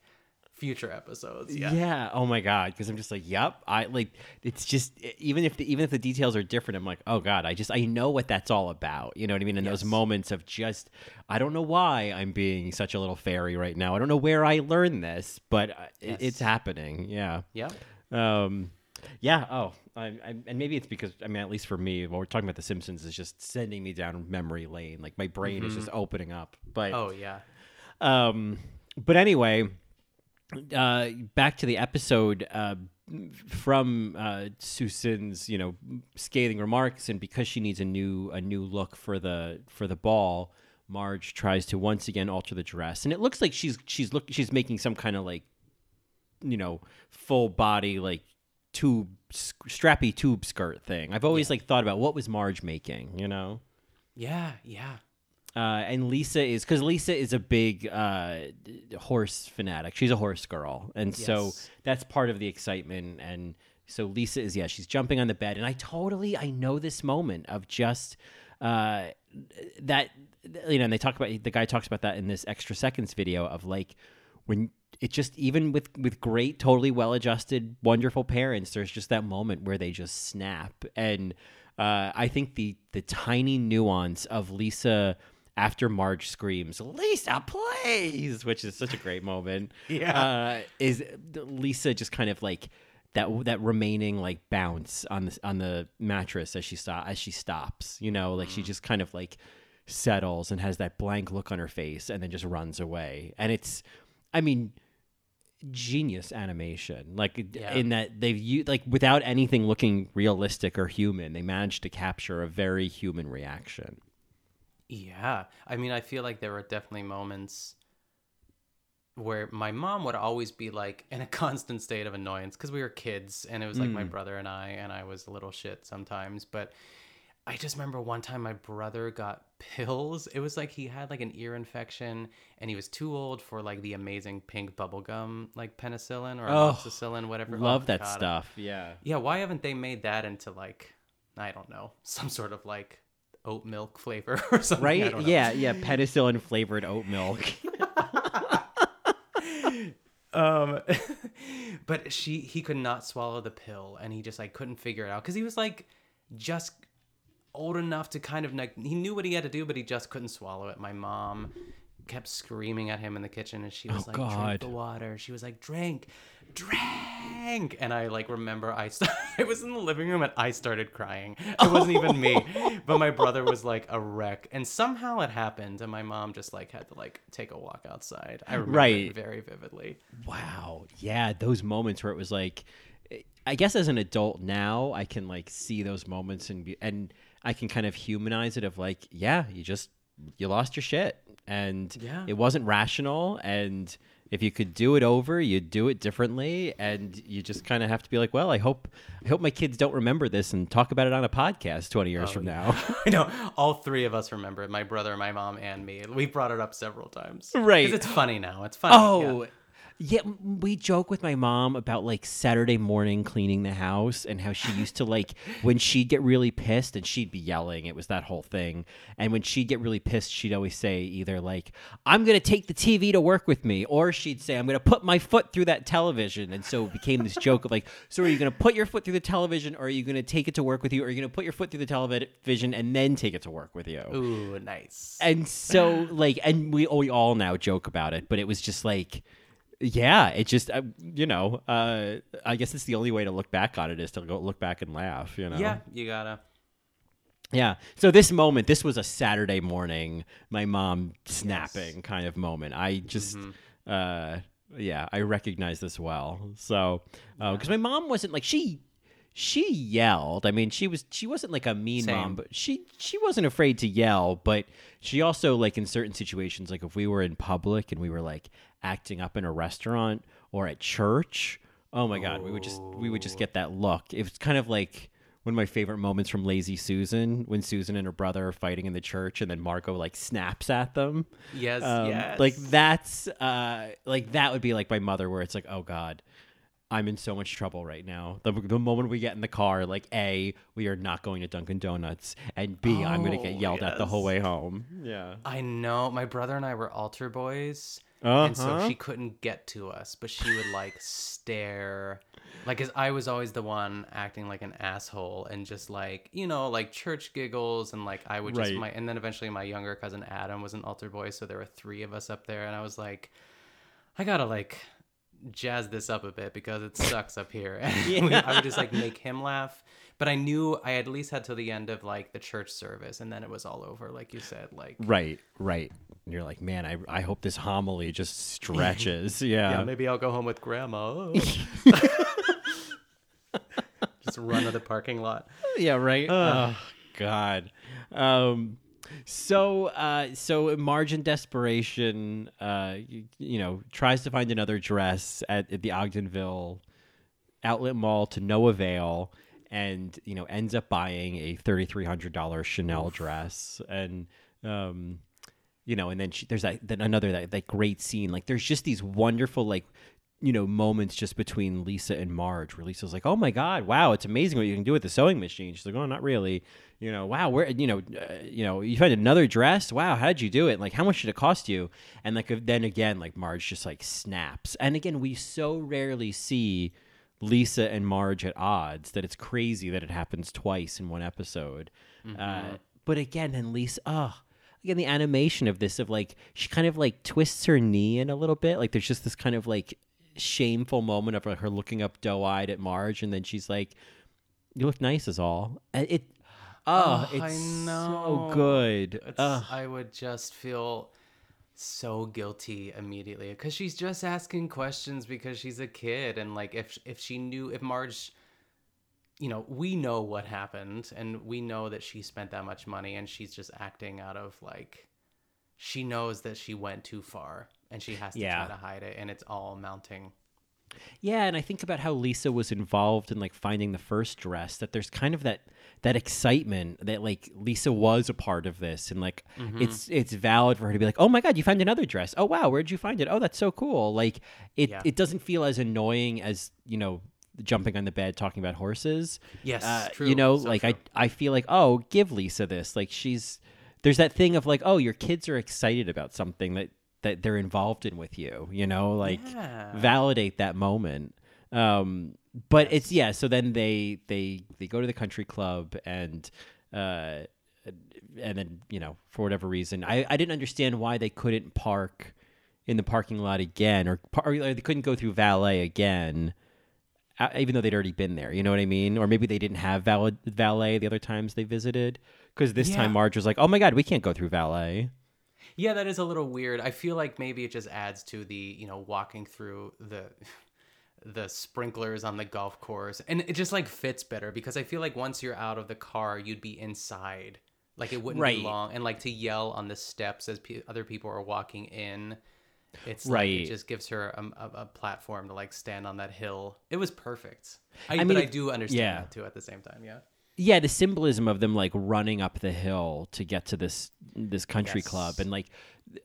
F: future episodes yeah
G: Yeah. Oh my god. Because I'm just like, yep. I like. It's just even if the even if the details are different, I'm like, oh god. I just I know what that's all about. You know what I mean? In those moments of just, I don't know why I'm being such a little fairy right now. I don't know where I learned this, but uh, it, it's happening. Yeah.
F: Yeah.
G: Um. Yeah. Oh. I, I, and maybe it's because I mean, at least for me, when we're talking about The Simpsons, is just sending me down memory lane. Like my brain is
F: Mhm.
G: just opening up. But
F: oh yeah
G: um, but anyway, uh, back to the episode uh, from uh, Susan's, you know, scathing remarks, and because she needs a new a new look for the for the ball, Marge tries to once again alter the dress, and it looks like she's she's look she's making some kind of like, you know, full body like tube strappy tube skirt thing. I've always like thought about what was Marge making, you know.
F: yeah yeah
G: Uh, and Lisa is because Lisa is a big uh, horse fanatic. She's a horse girl, and so that's part of the excitement. And so Lisa is yeah, she's jumping on the bed, and I totally I know this moment of just uh, that you know. And they talk about the guy talks about that in this extra seconds video of like when it just even with with great totally well adjusted wonderful parents there's just that moment where they just snap. And uh, i think the the tiny nuance of lisa after marge screams lisa please which is such a great moment
F: Yeah.
G: uh, is lisa just kind of like that that remaining like bounce on the on the mattress as she stop as she stops you know? Like she just kind of like settles and has that blank look on her face and then just runs away. And it's i mean genius animation like
F: Yeah.
G: in that they've used like without anything looking realistic or human they managed to capture a very human reaction
F: Yeah. I mean, I feel like there were definitely moments where my mom would always be like in a constant state of annoyance because we were kids and it was like my
G: Mm.
F: brother and I, and I was a little shit sometimes. But I just remember one time my brother got pills. It was like he had like an ear infection and he was too old for like the amazing pink bubblegum, like penicillin or
G: Oh,
F: amoxicillin, whatever.
G: love
F: Oh,
G: that
F: God.
G: stuff. Yeah.
F: Yeah, why haven't they made that into like I don't know, some sort of like oat milk flavor or something?
G: Right? Yeah, yeah. Penicillin flavored oat milk.
F: um but she he could not swallow the pill and he just like couldn't figure it out because he was like just old enough to kind of like he knew what he had to do but he just couldn't swallow it. My mom kept screaming at him in the kitchen and she oh, was
G: Oh,
F: like
G: God.
F: drink the water. She was like drink drink. And i like remember i st- i was in the living room and i started crying. It wasn't even me but my brother was like a wreck. And somehow it happened and my mom just like had to like take a walk outside. I remember
G: Right.
F: it very vividly.
G: Wow. Yeah, those moments where it was like I guess as an adult now, I can like see those moments and be, and I can kind of humanize it of like, yeah, you just you lost your shit and
F: Yeah.
G: it wasn't rational and if you could do it over, you'd do it differently and you just kind of have to be like, well, I hope I hope my kids don't remember this and talk about it on a podcast 20 years
F: Oh,
G: from now.
F: I know all three of us remember it. My brother, my mom, and me. We've brought it up several times.
G: Right.
F: it's funny now. It's funny.
G: Oh,
F: yeah.
G: Yeah. we joke with my mom about like Saturday morning cleaning the house and how she used to like when she'd get really pissed and she'd be yelling. It was that whole thing. And when she'd get really pissed, she'd always say either like, I'm going to take the TV to work with me, or she'd say, I'm going to put my foot through that television. And so it became this joke of like, so are you going to put your foot through the television, or are you going to take it to work with you, or are you going to put your foot through the television and then take it to work with you?
F: Ooh, nice.
G: and so like and we, we all now joke about it but it was just like yeah it just uh, you know uh i guess it's the only way to look back on it is to go look back and laugh you know?
F: Yeah, you gotta.
G: yeah so this moment this was a saturday morning my mom snapping kind of moment. I just uh yeah i recognize this well. So because my mom wasn't like she she yelled. I mean she was she wasn't like a mean
F: Same.
G: mom but she she wasn't afraid to yell but she also like in certain situations like if we were in public and we were like acting up in a restaurant or at church oh my god we would just we would just get that look It's kind of like one of my favorite moments from Lazy Susan when Susan and her brother are fighting in the church and then Margot like snaps at them.
F: Yes,
G: Um,
F: yes.
G: Like that's uh like that would be like my mother where it's like, "Oh god, I'm in so much trouble right now." The, the moment we get in the car, like A, we are not going to Dunkin' Donuts, and B, I'm going to get
F: Oh,
G: yelled at the whole way home. Yeah.
F: I know. My brother and I were altar boys. And so
G: Uh-huh.
F: she couldn't get to us, but she would like stare. Like, as I was always the one acting like an asshole and just like, you know, like church giggles. And like, I would just,
G: Right.
F: my, and then eventually my younger cousin Adam was an altar boy. So there were three of us up there. And I was like, I gotta like jazz this up a bit because it sucks up here. And we- I would just like make him laugh. But I knew I at least had till the end of like the church service, and then it was all over, like you said. Like,
G: Right, right. And you're like, man, I, I hope this homily just stretches. Yeah.
F: yeah, maybe I'll go home with grandma. just run to the parking lot.
G: yeah, right. oh God. Um, so, uh, so Marge in desperation, uh, you, you know, tries to find another dress at, at the Ogdenville outlet mall to no avail, and you know ends up buying a thirty three hundred dollars Chanel dress, and um, you know, and then she, there's that then another that that great scene. Like, there's just these wonderful like you know moments just between Lisa and Marge where Lisa's like, "Oh my god, wow, it's amazing what you can do with the sewing machine." She's like, "Oh, not really." You know, wow, where you know, uh, you know, you find another dress. Wow, how did you do it? Like, how much did it cost you? And like, then again, like Marge just like snaps. And again, we so rarely see Lisa and Marge at odds that it's crazy that it happens twice in one episode. Uh, but again, then Lisa, oh, again, the animation of this of like she kind of like twists her knee in a little bit. Like there's just this kind of like shameful moment of her looking up doe eyed at Marge, and then she's like, "You look nice," is all. And it, oh, it's
F: I know.
G: so good.
F: It's- I would just feel so guilty immediately because she's just asking questions because she's a kid and like if if she knew if Marge you know, we know what happened and we know that she spent that much money and she's just acting out of like she knows that she went too far and she has to
G: Yeah.
F: try to hide it and it's all mounting.
G: Yeah, and I think about how Lisa was involved in like finding the first dress. That there's kind of that that excitement that like Lisa was a part of this, and like
F: Mhm.
G: it's it's valid for her to be like, oh my god, you found another dress. Oh wow, where'd you find it? Oh, that's so cool. Like it
F: Yeah.
G: it doesn't feel as annoying as you know jumping on the bed talking about horses.
F: Yes,
G: uh,
F: true,
G: You know,
F: so
G: like
F: true.
G: I I feel like oh, give Lisa this. Like she's there's that thing of like oh, your kids are excited about something that that they're involved in with you. You know, like
F: Yeah.
G: validate that moment. Um, but it's yeah. So then they they they go to the country club and uh, and then you know for whatever reason I I didn't understand why they couldn't park in the parking lot again or, par- or they couldn't go through valet again. uh, Even though they'd already been there, you know what I mean? Or maybe they didn't have valet, valet the other times they visited. Because this time
F: Yeah.
G: Marge was like, "Oh my god, we can't go through valet."
F: Yeah, that is a little weird. I feel like maybe it just adds to the, you know, walking through the the sprinklers on the golf course. And it just like fits better because I feel like once you're out of the car, you'd be inside. Like it wouldn't
G: Right.
F: be long and like to yell on the steps as pe- other people are walking in. It's
G: Right.
F: like it just gives her a, a, a platform to like stand on that hill. It was perfect. I,
G: I
F: but
G: mean,
F: I do understand
G: yeah.
F: that too at the same time. Yeah.
G: Yeah the symbolism of them like running up the hill to get to this this country club. And like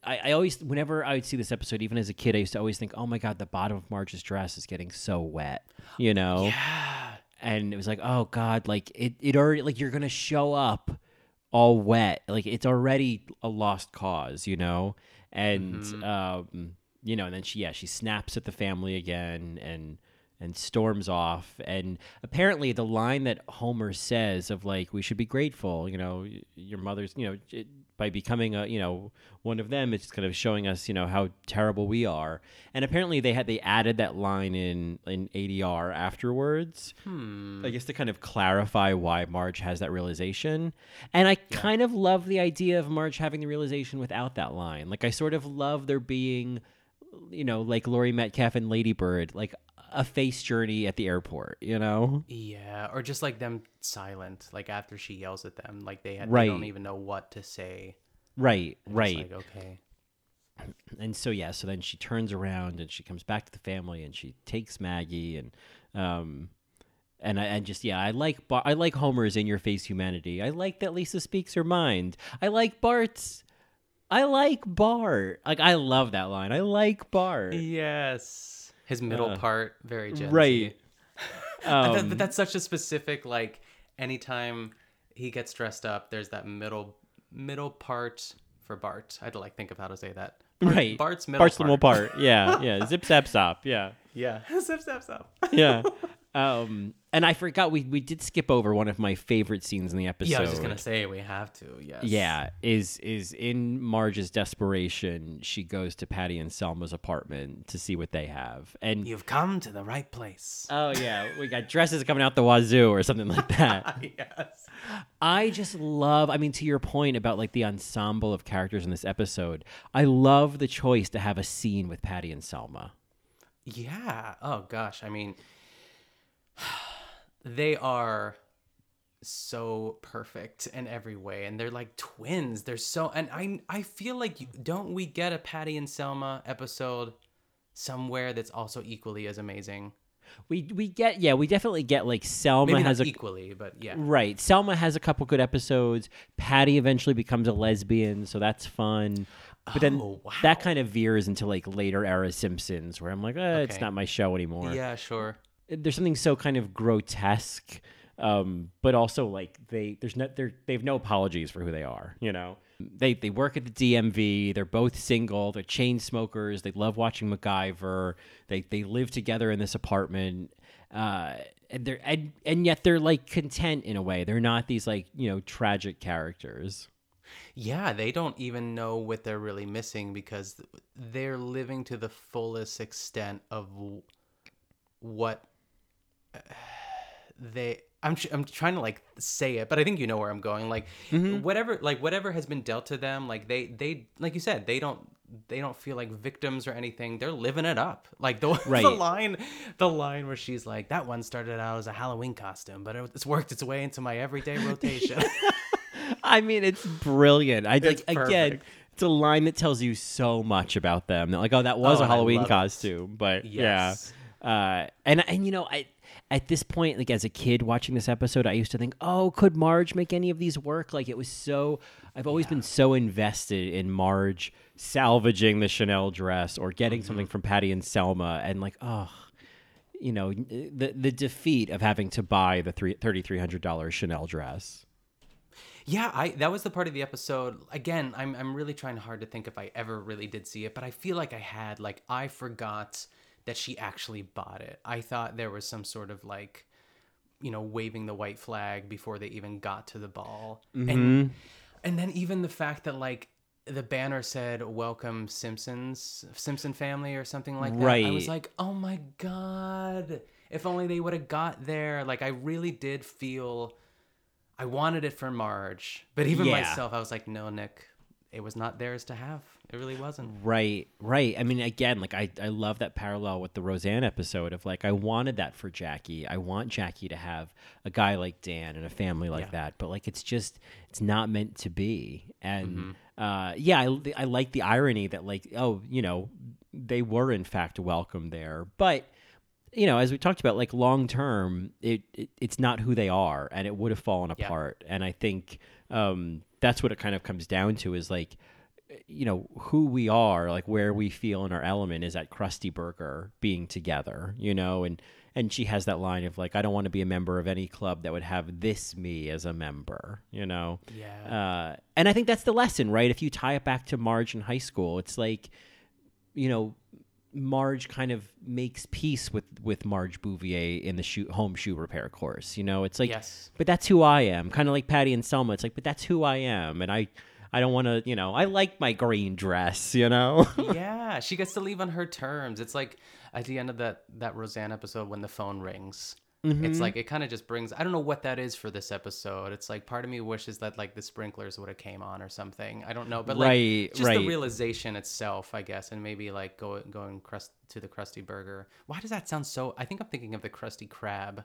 G: I, I always whenever i would see this episode even as a kid i used to always think oh my god the bottom of marge's dress is getting so wet you know?
F: Yeah.
G: and it was like oh god like it, it already like you're gonna show up all wet. Like it's already a lost cause you know? And
F: Mm-hmm.
G: um you know and then she yeah she snaps at the family again and and storms off and apparently the line that homer says of like we should be grateful you know your mother's you know it, by becoming a you know one of them it's kind of showing us you know how terrible we are and apparently they had they added that line in in adr afterwards
F: Hmm.
G: I guess to kind of clarify why Marge has that realization. And I kind of love the idea of Marge having the realization without that line. Like I sort of love there being, you know, like Laurie Metcalf and Lady Bird, like a face journey at the airport, you know?
F: Yeah, or just like them silent, like after she yells at them, like they, had,
G: Right.
F: they don't even know what to say.
G: Right,
F: And it's
G: right.
F: like, okay.
G: and so yeah, so then she turns around and she comes back to the family and she takes Maggie and um and I and just yeah, I like I like Homer's in your face humanity. I like that Lisa speaks her mind. I like Bart's I like Bart. Like I love that line. I like Bart.
F: Yes. His middle
G: Uh,
F: part, very Gen
G: right.
F: That-
G: Um,
F: but that's such a specific, like, anytime he gets dressed up, there's that middle middle part for Bart. I had to like think of how to say that. Bart-
G: right.
F: Bart's middle
G: Bart's
F: part.
G: little part. Yeah, yeah. Zip zap stop. Yeah.
F: Yeah. zip zap stop.
G: yeah. Um, and I forgot we we did skip over one of my favorite scenes in the episode.
F: Yeah, I was just gonna say we have to. Yes.
G: Yeah, is is in Marge's desperation, she goes to Patty and Selma's apartment to see what they have. And
F: You've come to the right place.
G: oh yeah, we got dresses coming out the wazoo or something like that.
F: yes.
G: I just love, I mean, to your point about like the ensemble of characters in this episode, I love the choice to have a scene with Patty and Selma.
F: Yeah. Oh gosh. I mean, they are so perfect in every way, and they're like twins. They're so, and I I feel like you- don't we get a Patty and Selma episode somewhere that's also equally as amazing?
G: We we get yeah, we definitely get like Selma has a
F: equally, but yeah.
G: Right. Selma has a couple good episodes. Patty eventually becomes a lesbian, so that's fun. But then
F: Oh,
G: that kind of veers into like later era Simpsons, where I'm like, eh, it's not my show anymore.
F: Yeah, sure.
G: There's something so kind of grotesque, um, but also like they there's no they they have no apologies for who they are. You know, they they work at the DMV. They're both single. They're chain smokers. They love watching MacGyver. They they live together in this apartment. Uh, and they're and, and yet they're like content in a way. They're not these like you know tragic characters.
F: Yeah, they don't even know what they're really missing because they're living to the fullest extent of what they I'm I'm trying to like say it, but I think you know where I'm going. Like
G: Mm-hmm.
F: whatever like whatever has been dealt to them, like they they like you said, they don't they don't feel like victims or anything. They're living it up. Like the,
G: Right.
F: the line, the line where she's like, "That one started out as a Halloween costume, but it's worked its way into my everyday rotation."
G: I mean, it's brilliant. I
F: It's
G: again. It's a line that tells you so much about them. They're like, oh, that was
F: Oh,
G: a Halloween
F: love it.
G: costume, but
F: Yes.
G: yeah. Uh, and and you know, I at this point, like as a kid watching this episode, I used to think, oh, could Marge make any of these work? Like it was so. I've always been so invested in Marge salvaging the Chanel dress or getting
F: Mm-hmm.
G: something from Patty and Selma, and like, oh. You know the the defeat of having to buy the three thirty three hundred dollars Chanel dress.
F: Yeah, I that was the part of the episode. Again, I'm I'm really trying hard to think if I ever really did see it, but I feel like I had. Like I forgot that she actually bought it. I thought there was some sort of like, you know, waving the white flag before they even got to the ball,
G: Mm-hmm.
F: and and then even the fact that like the banner said "Welcome Simpsons, Simpson family" or something like that. I was like, oh my god! If only they would have got there. Like I really did feel. I wanted it for Marge, but even
G: Yeah.
F: myself, I was like, no, Nick, it was not theirs to have. It really wasn't.
G: Right, right. I mean, again, like I, I love that parallel with the Roseanne episode of like I wanted that for Jackie. I want Jackie to have a guy like Dan and a family like
F: Yeah.
G: that, but like it's just it's not meant to be. And
F: Mm-hmm.
G: uh, yeah, I, I like the irony that like oh, you know, they were in fact welcome there, but you know, as we talked about, like long term, it, it it's not who they are, and it would have fallen
F: Yeah.
G: apart. And I think um, that's what it kind of comes down to is like, you know, who we are, like where we feel in our element is that Krusty Burger being together, you know, and and she has that line of like, I don't want to be a member of any club that would have this me as a member, you know.
F: Yeah.
G: Uh, and I think that's the lesson, right? If you tie it back to Marge in high school, it's like, you know, Marge kind of makes peace with with Marge Bouvier in the shoe, home shoe repair course. You know, it's like,
F: Yes.
G: but that's who I am. Kind of like Patty and Selma. It's like, but that's who I am, and I, I don't want to, you know, I like my green dress. You know.
F: yeah, she gets to leave on her terms. It's like at the end of that that Roseanne episode when the phone rings.
G: Mm-hmm.
F: It's like it kind of just brings. I don't know what that is for this episode. It's like part of me wishes that like the sprinklers would have came on or something. I don't know, but like
G: Right,
F: just
G: right.
F: the realization itself, I guess, and maybe like go going crust to the Krusty Burger. Why does that sound so? I think I'm thinking of the Krusty Krab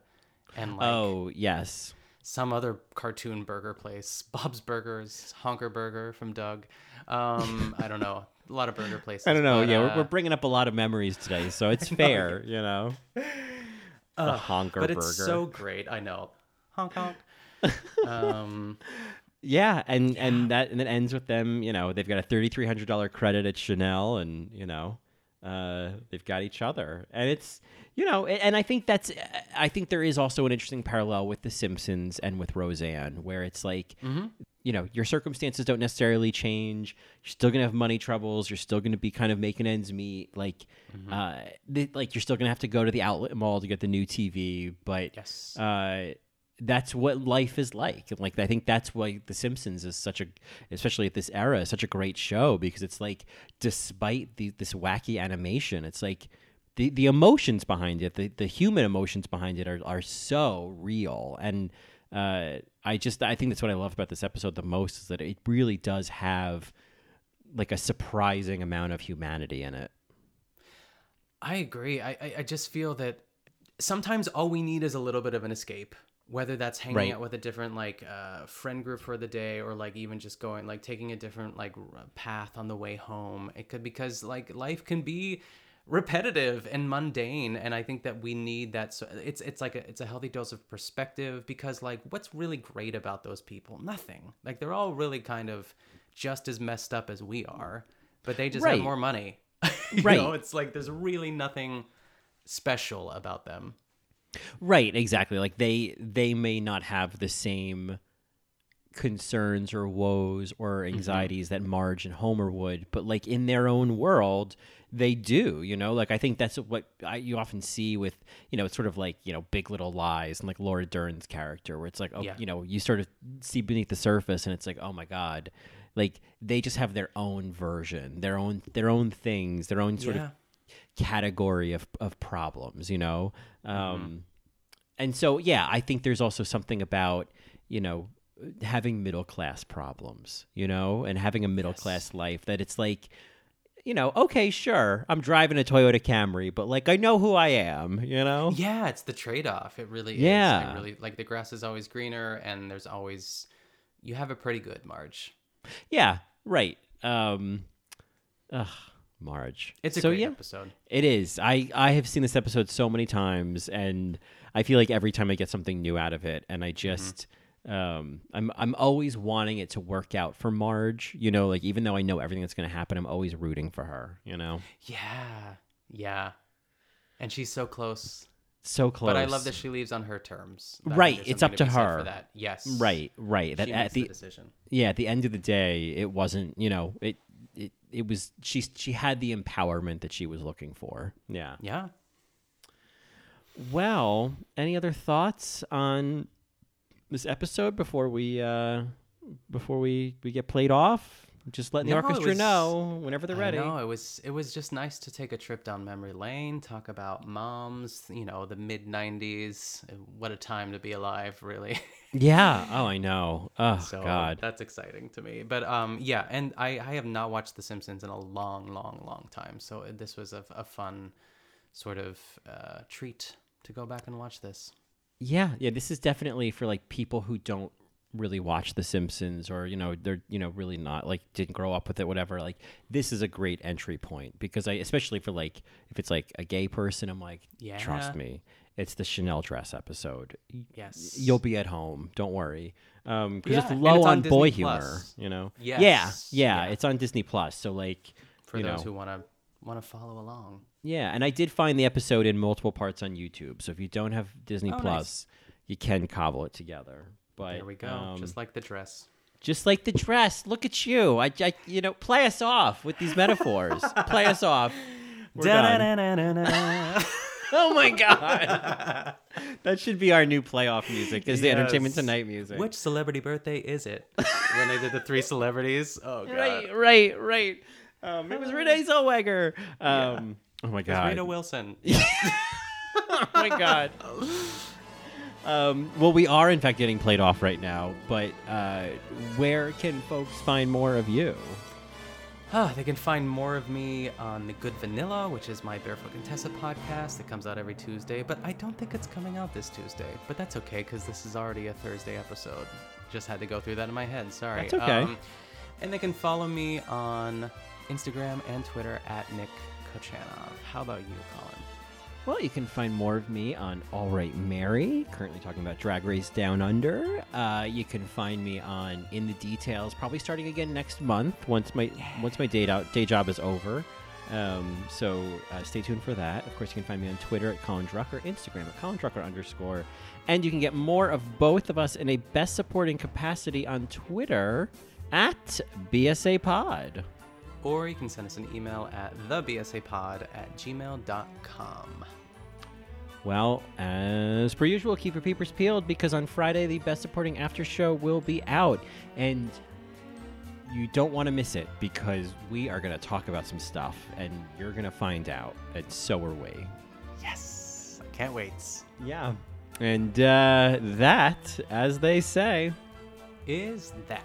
F: and like
G: oh yes.
F: some other cartoon burger place, Bob's Burgers, Honker Burger from Doug. Um, I don't know, a lot of burger places.
G: I don't know.
F: but,
G: yeah,
F: uh,
G: we're, we're bringing up a lot of memories today, so it's fair. You know. The honker
F: but
G: burger.
F: it's so great. I know, honk honk. um,
G: Yeah, and and that and it ends with them. You know, they've got a thirty three hundred dollar credit at Chanel, and you know, uh, they've got each other, and it's you know, and I think that's I think there is also an interesting parallel with The Simpsons and with Roseanne, where it's like. You know, your circumstances don't necessarily change. You're still gonna have money troubles. You're still gonna be kind of making ends meet. Like, uh, th- like you're still gonna have to go to the outlet mall to get the new TV. But
F: Yes.
G: uh, that's what life is like. And, Like I think that's why The Simpsons is such a, especially at this era, such a great show because it's like, despite the, this wacky animation, it's like the the emotions behind it, the the human emotions behind it are are so real. And uh, I just I think that's what I love about this episode the most is that it really does have like a surprising amount of humanity in it.
F: I agree. I, I just feel that sometimes all we need is a little bit of an escape. Whether that's hanging
G: Right.
F: out with a different like uh, friend group for the day, or like even just going like taking a different like path on the way home. It could because like life can be repetitive and mundane, and I think that we need that. So it's it's like a it's a healthy dose of perspective because like what's really great about those people? Nothing. Like they're all really kind of just as messed up as we are, but they just
G: Right.
F: have more money. you
G: Right.
F: know, it's like there's really nothing special about them.
G: Right, exactly. Like they they may not have the same concerns or woes or anxieties that Marge and Homer would, but like in their own world, they do. You know, like I think that's what I, you often see with you know, it's sort of like you know, Big Little Lies and like Laura Dern's character, where it's like, oh,
F: Yeah.
G: you know, you sort of see beneath the surface, and it's like, oh my god, like they just have their own version, their own their own things, their own sort
F: Yeah.
G: of category of of problems, you know. Um, and so, yeah, I think there's also something about you know having middle class problems, you know, and having a middle class life that it's like. you know, okay, sure, I'm driving a Toyota Camry, but like I know who I am, you know?
F: Yeah, it's the trade off. It really is.
G: Yeah.
F: I really like the grass is always greener and there's always you have a pretty good, Marge.
G: Yeah, right. Um ugh, Marge.
F: It's a
G: so,
F: great
G: yeah,
F: episode.
G: It is. I I have seen this episode so many times and I feel like every time I get something new out of it and I just um I'm I'm always wanting it to work out for Marge, you know, like even though I know everything that's going to happen, I'm always rooting for her, you know.
F: Yeah. Yeah. And she's so close.
G: So close.
F: But I love that she leaves on her terms.
G: Right, it's up to
F: said
G: her.
F: For that. Yes.
G: Right, right. That
F: She
G: at the,
F: the decision.
G: Yeah, at the end of the day, it wasn't. You know, it it it was. She she had the empowerment that she was looking for. Yeah.
F: Yeah.
G: Well, any other thoughts on this episode before we uh before we we get played off? Just letting the
F: No, it
G: orchestra
F: was-
G: know whenever they're ready.
F: No, it was it was just nice to take a trip down memory lane, talk about moms, you know, the mid '90s. What a time to be alive, really.
G: Yeah. Oh, I know. Oh
F: so
G: God.
F: that's exciting to me. But um, yeah, and I I have not watched The Simpsons in a long, long, long time. So this was a, a fun sort of uh, treat to go back and watch this.
G: Yeah, yeah, this is definitely for like people who don't really watch The Simpsons or you know they're you know really not like didn't grow up with it whatever like this is a great entry point because I especially for like if it's like a gay person I'm like
F: yeah trust
G: me it's the Chanel dress episode
F: Yes.
G: you'll be at home don't worry um because
F: Yeah,
G: it's low
F: it's on
G: on, boy humor
F: Plus.
G: you know
F: Yes,
G: yeah, yeah
F: yeah.
G: it's on Disney Plus so like
F: For those
G: know
F: who want to want to follow along.
G: Yeah, and I did find the episode in multiple parts on YouTube. So if you don't have Disney
F: Oh, nice.
G: Plus, you can cobble it together. But
F: There we go.
G: um,
F: just like the dress.
G: just like the dress. Look at you. I, I you know, play us off with these metaphors. play us off. Oh my god. that should be our new playoff music. Is the Entertainment Tonight music.
F: Which celebrity birthday is it? when they did the three celebrities. Oh god.
G: Right, right, right. Um, it was Renee Zellweger. Um, Oh my god.
F: Rita Wilson.
G: oh my god. Um, well, we are in fact getting played off right now, but uh, where can folks find more of you?
F: Ah, they can find more of me on The Good Vanilla, which is my Barefoot Contessa podcast. It comes out every Tuesday, but I don't think it's coming out this Tuesday. But that's okay, because this is already a Thursday episode. Just had to go through that in my head. Sorry. Um,
G: That's okay.
F: and they can follow me on Instagram and Twitter at Nick Kochanov. How about you, Colin?
G: Well, you can find more of me on All Right Mary, currently talking about Drag Race Down Under. Uh, you can find me on In the Details, probably starting again next month once my once my day out day job is over. Um, so uh, stay tuned for that. Of course, you can find me on Twitter at Colin Drucker, Instagram at Colin Drucker underscore, and you can get more of both of us in a best supporting capacity on Twitter at BSA Pod.
F: Or you can send us an email at thebsapod at gmail.com.
G: Well, as per usual, keep your peepers peeled because on Friday the best supporting after show will be out, and you don't want to miss it because we are going to talk about some stuff, and you're going to find out, and so are we.
F: Yes! I can't wait.
G: Yeah, and uh, that, as they say,
F: Is that